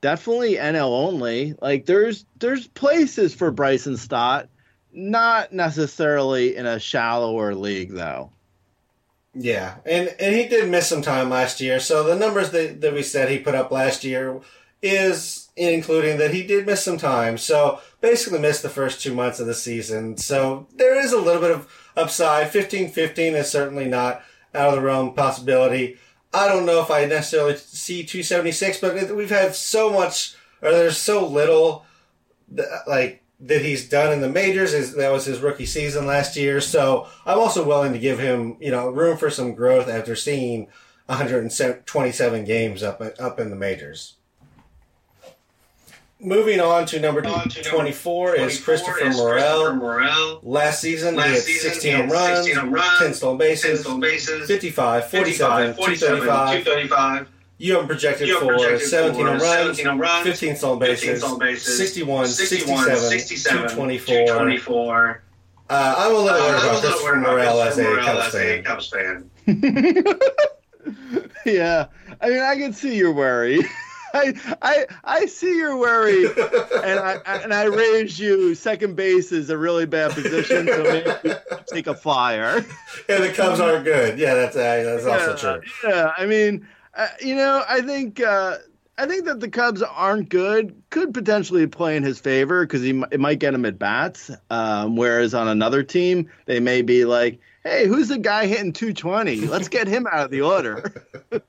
definitely NL only. Like there's there's places for Bryson Stott, not necessarily in a shallower league though. Yeah, and and he did miss some time last year. So the numbers that, that we said he put up last year, is including that he did miss some time. So basically missed the first two months of the season. So there is a little bit of upside. 15-15 is certainly not out of the realm possibility. I don't know if I necessarily see 276, but we've had so much, or there's so little, like that he's done in the majors. Is that was his rookie season last year. So I'm also willing to give him, you know, room for some growth after seeing 127 games up up in the majors. Moving on to number 24 is Christopher Morel. Morel. Last season, he Last had 16 he home had runs, 16 home runs, 10 stolen bases, 10 stolen bases, 55, 47, 47, 235. 235. You have him projected You have for projected 17 for home runs, 17 home runs, 15 stolen 15 bases, stolen bases, 61, 61, 67, 67, 224. 224. Uh, I'm a little Uh, worried I'm about little Christopher worried about Morel as a Cubs fan. Cubs fan. yeah, I mean, I can see your worry. I, I, I see your worry, and I, I and I raised you. Second base is a really bad position, so maybe take a flyer. And the Cubs aren't good. Yeah, that's uh, that's also true. Yeah, I mean, uh, you know, I think uh, I think that the Cubs aren't good. Could potentially play in his favor because he it might get him at bats. Um, whereas on another team, they may be like, "Hey, who's the guy hitting 220? Let's get him out of the order."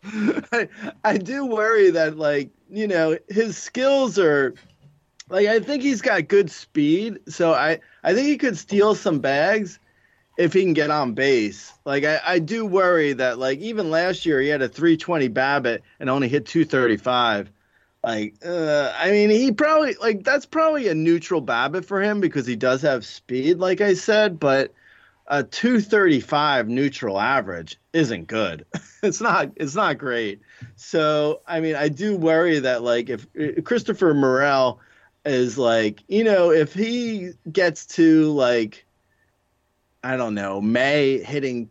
I, I do worry that like you know his skills are like I think he's got good speed, so I I think he could steal some bags if he can get on base. Like I, I do worry that like even last year he had a 320 BABIP and only hit 235. Like uh, I mean he probably like that's probably a neutral BABIP for him because he does have speed, like I said, but a 235 neutral average isn't good. it's not it's not great. So I mean I do worry that like if, if Christopher Morel is like you know if he gets to like I don't know, May hitting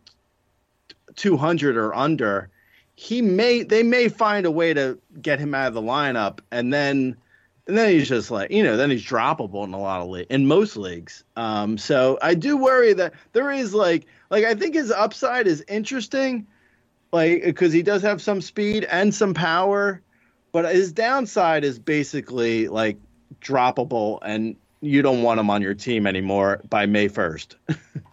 200 or under, he may they may find a way to get him out of the lineup, and then and then he's just like you know then he's droppable in a lot of le- in most leagues. Um, so I do worry that there is like like I think his upside is interesting, like because he does have some speed and some power, but his downside is basically like droppable and you don't want him on your team anymore by May 1st.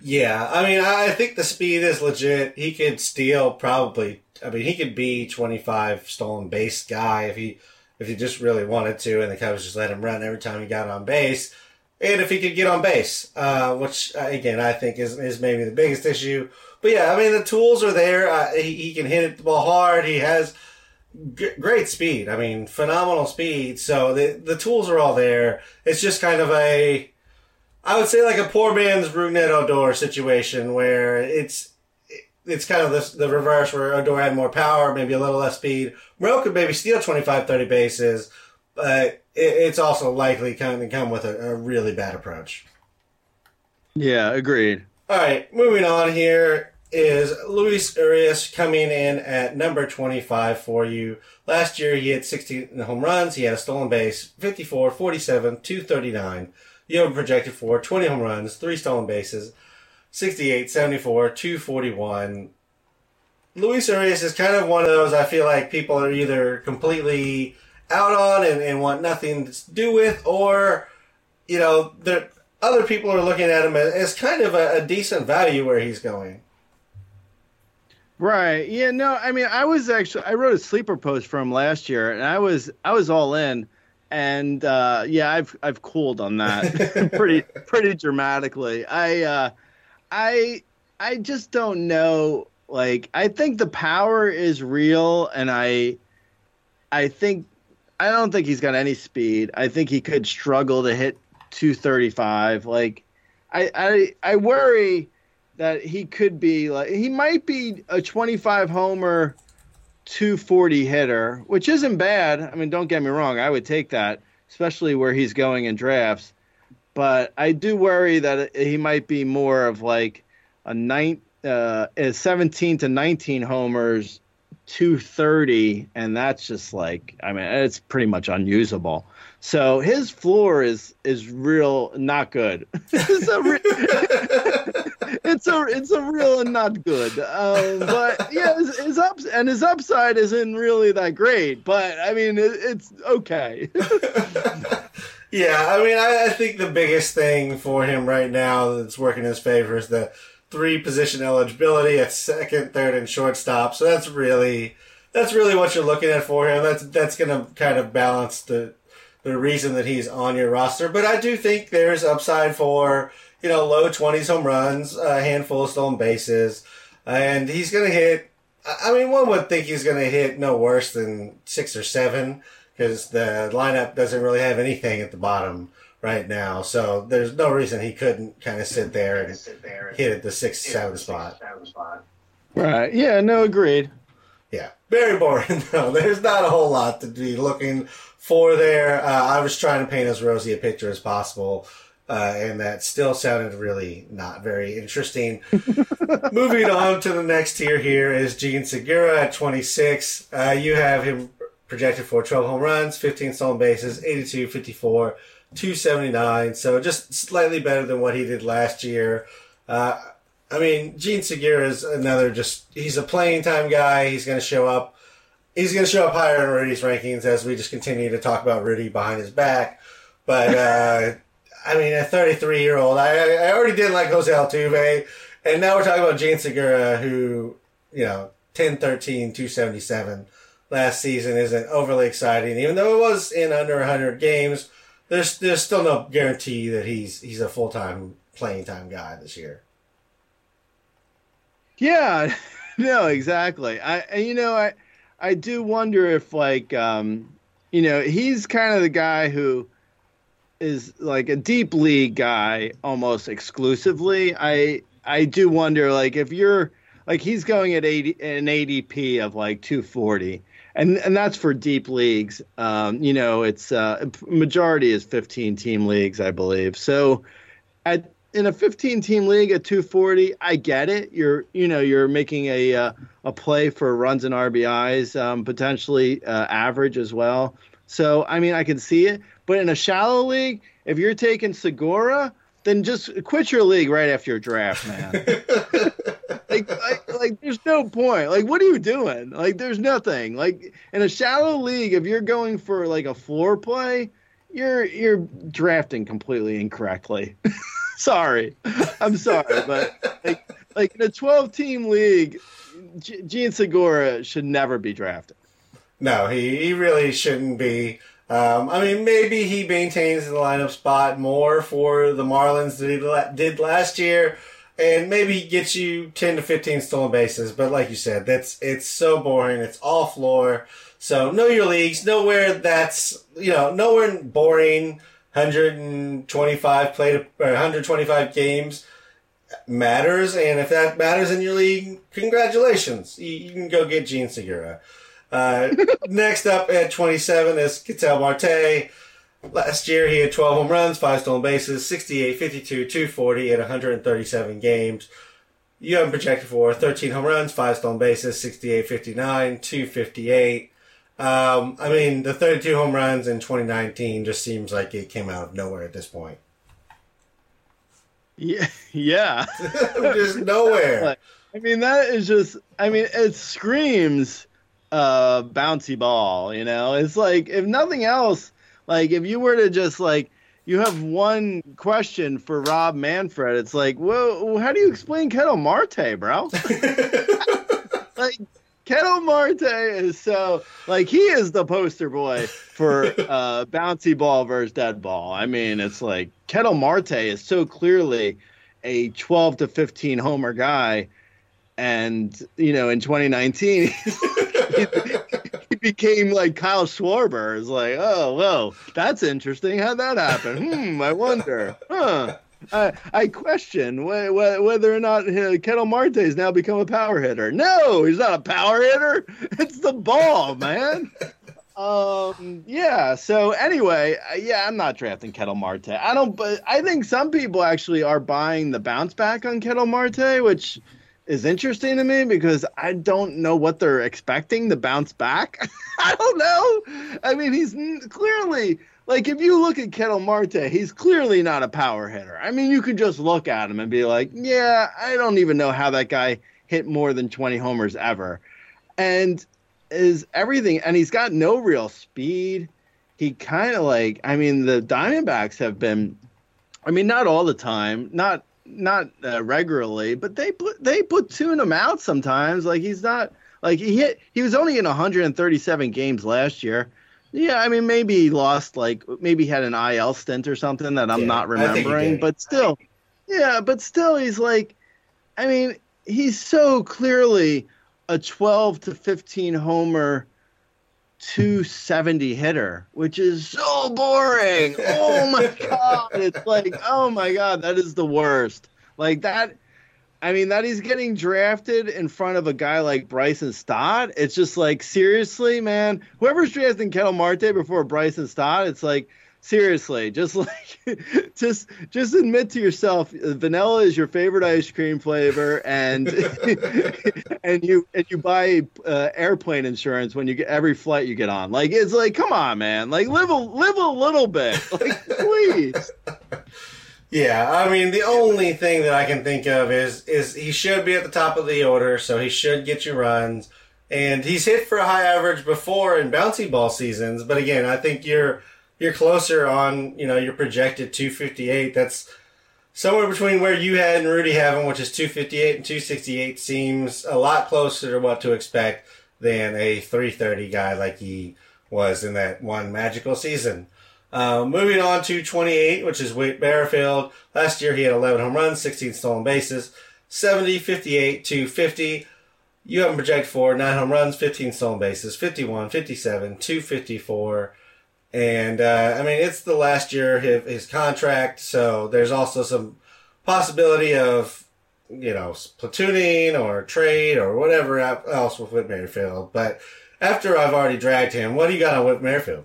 Yeah, I mean, I think the speed is legit. He could steal probably. I mean, he could be 25 stolen base guy if he if he just really wanted to, and the Cubs just let him run every time he got on base. And if he could get on base, uh, which uh, again I think is is maybe the biggest issue. But yeah, I mean the tools are there. Uh, he, he can hit the ball hard. He has g- great speed. I mean, phenomenal speed. So the the tools are all there. It's just kind of a I would say like a poor man's Rougned Odor situation where it's it's kind of the, the reverse where Odor had more power, maybe a little less speed. Morel could maybe steal 25, 30 bases, but it, it's also likely kind of come with a, a really bad approach. Yeah, agreed. All right, moving on here is Luis Urias coming in at number 25 for you. Last year he had 16 home runs, he had a stolen base, 54, 47, 239. You have him projected for 20 home runs, 3 stolen bases, 68, 74, 241. Luis Urias is kind of one of those I feel like people are either completely out on and, and want nothing to do with, or, you know, other people are looking at him as, kind of a, a decent value where he's going. Right. Yeah, no, I mean I was actually I wrote a sleeper post for him last year and I was I was all in and uh yeah, I've I've cooled on that pretty pretty dramatically. I uh I I just don't know like I think the power is real and I I think I don't think he's got any speed. I think he could struggle to hit 235 like I I I worry that he could be like he might be a 25 homer 240 hitter which isn't bad. I mean don't get me wrong i would take that especially where he's going in drafts. But i do worry that he might be more of like a nine uh a 17 to 19 homers 230 and that's just like i mean it's pretty much unusable so his floor is is real not good so re- it's a it's a real and not good. Um, but yeah, his, his ups and his upside isn't really that great. But I mean, it, it's okay. Yeah, I mean, I, I think the biggest thing for him right now that's working in his favor is the three position eligibility at second, third, and shortstop. So that's really that's really what you're looking at for him. That's that's going to kind of balance the the reason that he's on your roster. But I do think there's upside for you know low twenties home runs, a handful of stolen bases, and he's going to hit. I I mean, one would think he's going to hit no worse than six or seven because the lineup doesn't really have anything at the bottom right now. So there's no reason he couldn't kind of sit there and hit at the six, seven spot. right? Yeah. No. Agreed. Yeah, very boring though. There's not a whole lot to be looking for there. Uh, I was trying to paint as rosy a picture as possible, uh, and that still sounded really not very interesting. Moving on to the next tier here is Jean Segura at 26. Uh, you have him projected for 12 home runs, 15 stolen bases, 82, 54, 279. So just slightly better than what he did last year. Uh, I mean, Jean Segura is another just, he's a playing time guy. He's going to show up. He's going to show up higher in Rudy's rankings as we just continue to talk about Rudy behind his back. But, uh, I mean, a 33 year old, I, I already didn't like Jose Altuve. And now we're talking about Jean Segura, who, you know, 10 13, 277 last season isn't overly exciting, even though it was in under 100 games. There's there's still no guarantee that he's he's a full time playing time guy this year. Yeah, no, exactly. I you know I I do wonder if like um you know he's kind of the guy who is like a deep league guy almost exclusively. I I do wonder like if you're like he's going at 80 an ADP of like 240 and and that's for deep leagues. Um, you know, it's uh, majority is 15 team leagues, I believe. So at in a 15 team league at 240, I get it. You're you know you're making a uh, a play for runs and RBIs, um, potentially uh, average as well. So I mean, I can see it. But in a shallow league, if you're taking Segura, then just quit your league right after your draft, man. like, like, like, there's no point. Like, what are you doing? Like, there's nothing. Like, in a shallow league, if you're going for like a floor play, you're you're drafting completely incorrectly. sorry, I'm sorry, but like, like in a 12 team league, G- Jean Segura should never be drafted. No, he, he really shouldn't be. Um, I mean, maybe he maintains the lineup spot more for the Marlins than he did last year, and maybe he gets you ten to fifteen stolen bases. But like you said, that's it's so boring. It's all floor. So know your leagues. Nowhere that's you know nowhere boring. 125 played or 125 games matters, and if that matters in your league, congratulations. You, you can go get Jean Segura. Uh, next up at 27 is Ketel Marte. Last year he had 12 home runs, 5 stolen bases, 68, 52, 240 at 137 games. You have him projected for 13 home runs, 5 stolen bases, 68, 59, 258. Um, I mean, the 32 home runs in 2019 just seems like it came out of nowhere at this point. Yeah, yeah. just nowhere. I mean, that is just. I mean, it screams uh bouncy ball. You know, it's like if nothing else, like if you were to just like you have one question for Rob Manfred, it's like, well, how do you explain Ketel Marte, bro? like Ketel Marte is so like he is the poster boy for uh, bouncy ball versus dead ball. I mean, it's like Ketel Marte is so clearly a 12 to 15 homer guy, and you know, in 2019, he, he became like Kyle Schwarber. It's like, oh, well, that's interesting. How'd that happen? Hmm, I wonder. Huh. I, I question wh- wh- whether or not uh, Ketel Marte has now become a power hitter. No, he's not a power hitter. It's the ball, man. um, yeah. So anyway, uh, yeah, I'm not drafting Ketel Marte. I don't, but I think some people actually are buying the bounce back on Kettle Marte, which is interesting to me because I don't know what they're expecting to bounce back. I don't know. I mean, he's clearly like if you look at Ketel Marte, he's clearly not a power hitter. I mean, you can just look at him and be like, yeah, I don't even know how that guy hit more than 20 homers ever. And is everything and he's got no real speed. He kind of like I mean the Diamondbacks have been I mean not all the time, not not uh, regularly, but they put they platoon him out sometimes. Like he's not like he hit. He was only in 137 games last year. Yeah, I mean maybe he lost like maybe he had an IL stint or something that I'm Yeah, not I think he remembering. But still, yeah, but still he's like, I mean he's so clearly a 12 to 15 homer. 270 hitter, which is so boring. Oh my god, it's like, oh my god, that is the worst. Like that I mean that he's getting drafted in front of a guy like Bryson Stott. It's just like seriously, man. Whoever's drafting Ketel Marte before Bryson Stott, it's like seriously, just like just just admit to yourself vanilla is your favorite ice cream flavor and and you and you buy uh, airplane insurance when you get every flight you get on. Like it's like come on, man. Like live a live a little bit. Like please. Yeah, I mean the only thing that I can think of is is he should be at the top of the order, so he should get you runs. And he's hit for a high average before in bouncy ball seasons, but again, I think you're you're closer on, you know, your projected 258. That's somewhere between where you had and Rudy having, which is 258 and 268 seems a lot closer to what to expect than a 330 guy like he was in that one magical season. Uh, moving on to 28, which is Whit Merrifield. Last year he had 11 home runs, 16 stolen bases, 70, 58, 250. You have him projected for 9 home runs, 15 stolen bases, 51, 57, 254. And, uh, I mean, it's the last year of his contract, so there's also some possibility of, you know, platooning or trade or whatever else with Whit Merrifield. But after I've already dragged him, what do you got on Whit Merrifield?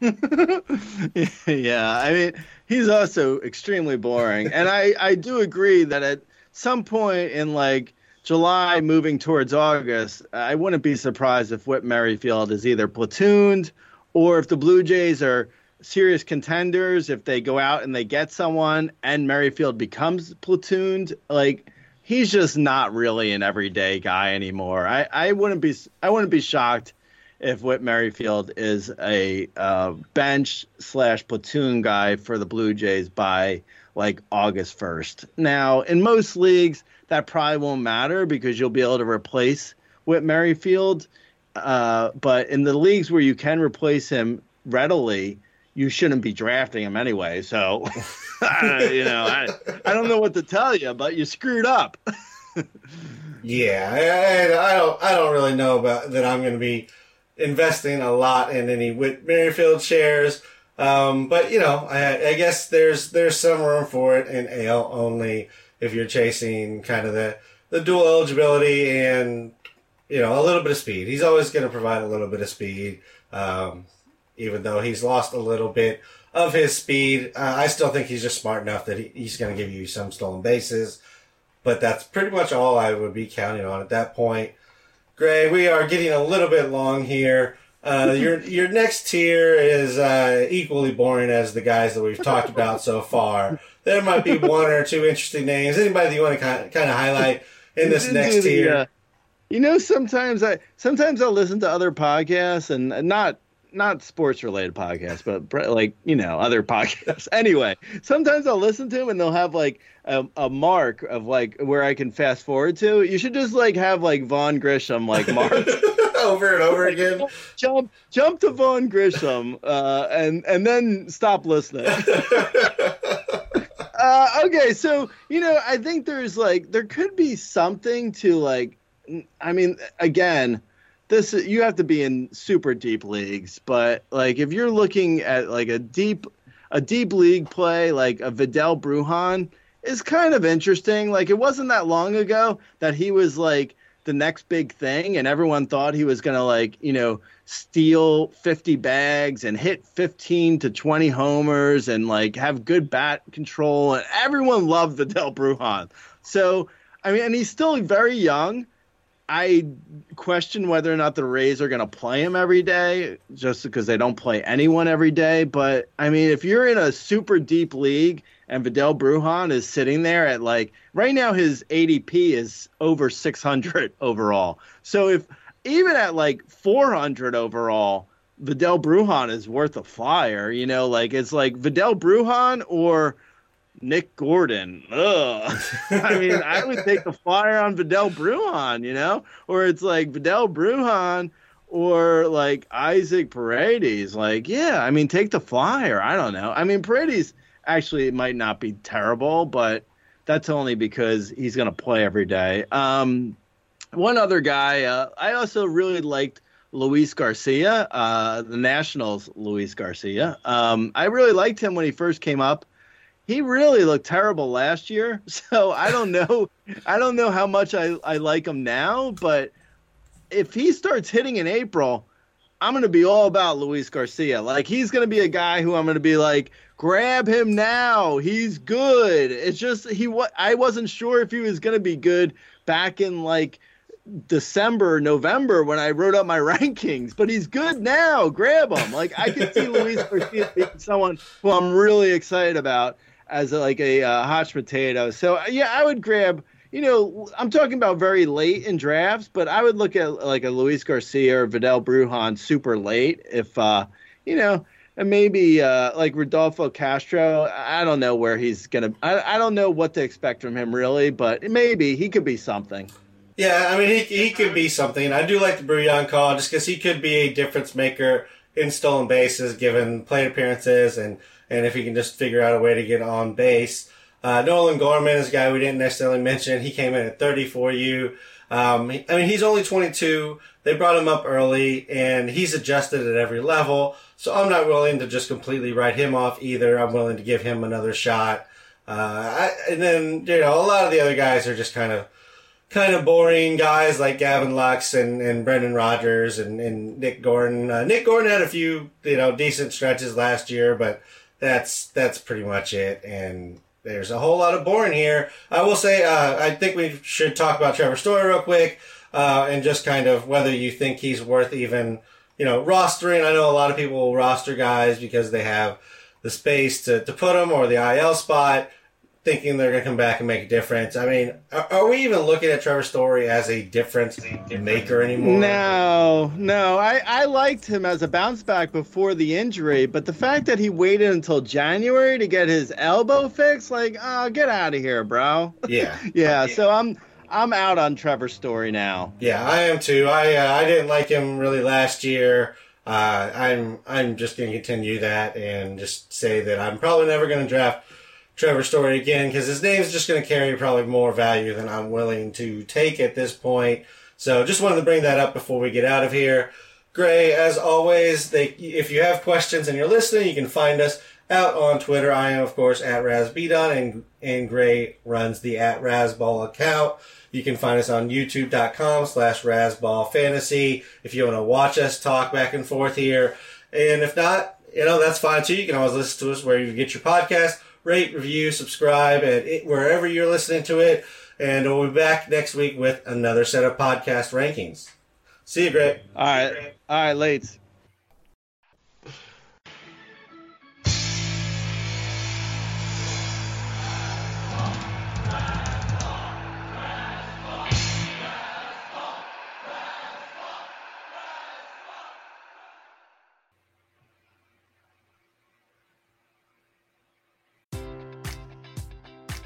yeah, I mean, he's also extremely boring. And I, I do agree that at some point in like July moving towards August, I wouldn't be surprised if Whit Merrifield is either platooned or if the Blue Jays are serious contenders, if they go out and they get someone and Merrifield becomes platooned, like he's just not really an everyday guy anymore. I, I wouldn't be I wouldn't be shocked if Whit Merrifield is a uh, bench slash platoon guy for the Blue Jays by like August 1st. Now, in most leagues, that probably won't matter because you'll be able to replace Whit Merrifield. Uh, but in the leagues where you can replace him readily, you shouldn't be drafting him anyway. So, you know, I, I don't know what to tell you, but you screwed up. Yeah, I, I, don't. I don't really know about that. I'm going to be investing a lot in any Whit Merrifield shares. Um, but you know, I, I guess there's there's some room for it in AL only if you're chasing kind of the the dual eligibility and you know a little bit of speed. He's always going to provide a little bit of speed, um, even though he's lost a little bit of his speed. Uh, I still think he's just smart enough that he, he's going to give you some stolen bases. But that's pretty much all I would be counting on at that point. Gray, we are getting a little bit long here. Uh, your your next tier is uh, equally boring as the guys that we've talked about so far. There might be one or two interesting names. Anybody that you want to kind of, kind of highlight in this next the, tier? uh, you know, sometimes I sometimes I'll listen to other podcasts and and not not sports related podcasts, but like you know other podcasts. Anyway, sometimes I'll listen to them and they'll have like a, a mark of like where I can fast forward to. You should just like have like Vaughn Grissom like mark. over and over again. jump jump to Vaughn Grissom uh, and and then stop listening. uh, okay, so you know, I think there's like there could be something to like. I mean, again, this you have to be in super deep leagues, but like if you're looking at like a deep a deep league play like a Vidal Brujan is kind of interesting. Like it wasn't that long ago that he was like the next big thing and everyone thought he was going to like, you know, steal 50 bags and hit 15 to 20 homers and like have good bat control and everyone loved Vidal Brujan. So I mean, and he's still very young. I question whether or not the Rays are going to play him every day just because they don't play anyone every day. But I mean, if you're in a super deep league and Vidal Brujan is sitting there at like right now, his ADP is over 600 overall. So if even at like 400 overall, Vidal Brujan is worth a flyer. You know, like it's like Vidal Brujan or Nick Gordon. Ugh. I mean, I would take the flyer on Vidal Brujan, you know, or it's like Vidal Brujan or like Isaac Paredes. Like, yeah, I mean, take the flyer. I don't know. I mean, Paredes actually might not be terrible, but that's only because he's going to play every day. Um, one other guy, uh, I also really liked Luis Garcia, uh, the Nationals, Luis Garcia. Um, I really liked him when he first came up he really looked terrible last year. So I don't know. I don't know how much I, I like him now, but if he starts hitting in April, I'm going to be all about Luis Garcia. Like he's going to be a guy who I'm going to be like, grab him now. He's good. It's just he. I wasn't sure if he was going to be good back in like December, November when I wrote up my rankings, but he's good now. Grab him. Like I can see Luis Garcia being someone who I'm really excited about as like a uh, hot potato. So yeah, I would grab. You know, I'm talking about very late in drafts, but I would look at like a Luis Garcia or Vidal Brujan super late if uh, you know, and maybe uh, like Rodolfo Castro. I don't know where he's gonna. I, I don't know what to expect from him really, but maybe he could be something. Yeah, I mean, he, he could be something. I do like the Brujan call just because he could be a difference maker in stolen bases given plate appearances and and if he can just figure out a way to get on base. Uh, Nolan Gorman is a guy we didn't necessarily mention. He came in at 30 for you. Um, I mean, he's only 22. They brought him up early, and he's adjusted at every level. So I'm not willing to just completely write him off either. I'm willing to give him another shot. Uh, I, and then you know, a lot of the other guys are just kind of kind of boring guys like Gavin Lux and, and Brendan Rodgers and, and Nick Gordon. Uh, Nick Gordon had a few you know decent stretches last year, but that's that's pretty much it. And there's a whole lot of boring here. I will say, uh, I think we should talk about Trevor Story real quick, uh, and just kind of whether you think he's worth even, you know, rostering. I know a lot of people will roster guys because they have the space to, to put them or the IL spot thinking they're going to come back and make a difference. I mean, are, are, we even looking at Trevor Story as a difference maker anymore? No, no. I, I liked him as a bounce back before the injury, but the fact that he waited until January to get his elbow fixed, like, oh, get out of here, bro. Yeah. yeah, yeah. So I'm. I'm out on Trevor Story now. Yeah, I am too. I uh, I didn't like him really last year. Uh, I'm I'm just going to continue that and just say that I'm probably never going to draft Trevor Story again because his name's just going to carry probably more value than I'm willing to take at this point. So just wanted to bring that up before we get out of here. Gray, as always, they, if you have questions and you're listening, you can find us out on Twitter. I am, of course, at RazBeaton, and, and Gray runs the at Razball account. You can find us on youtube.com slash razballfantasy if you want to watch us talk back and forth here. And if not, you know, that's fine too. You can always listen to us where you get your podcast rate, review, subscribe at it, wherever you're listening to it. And we'll be back next week with another set of podcast rankings. See you, Greg. All right. All right, late.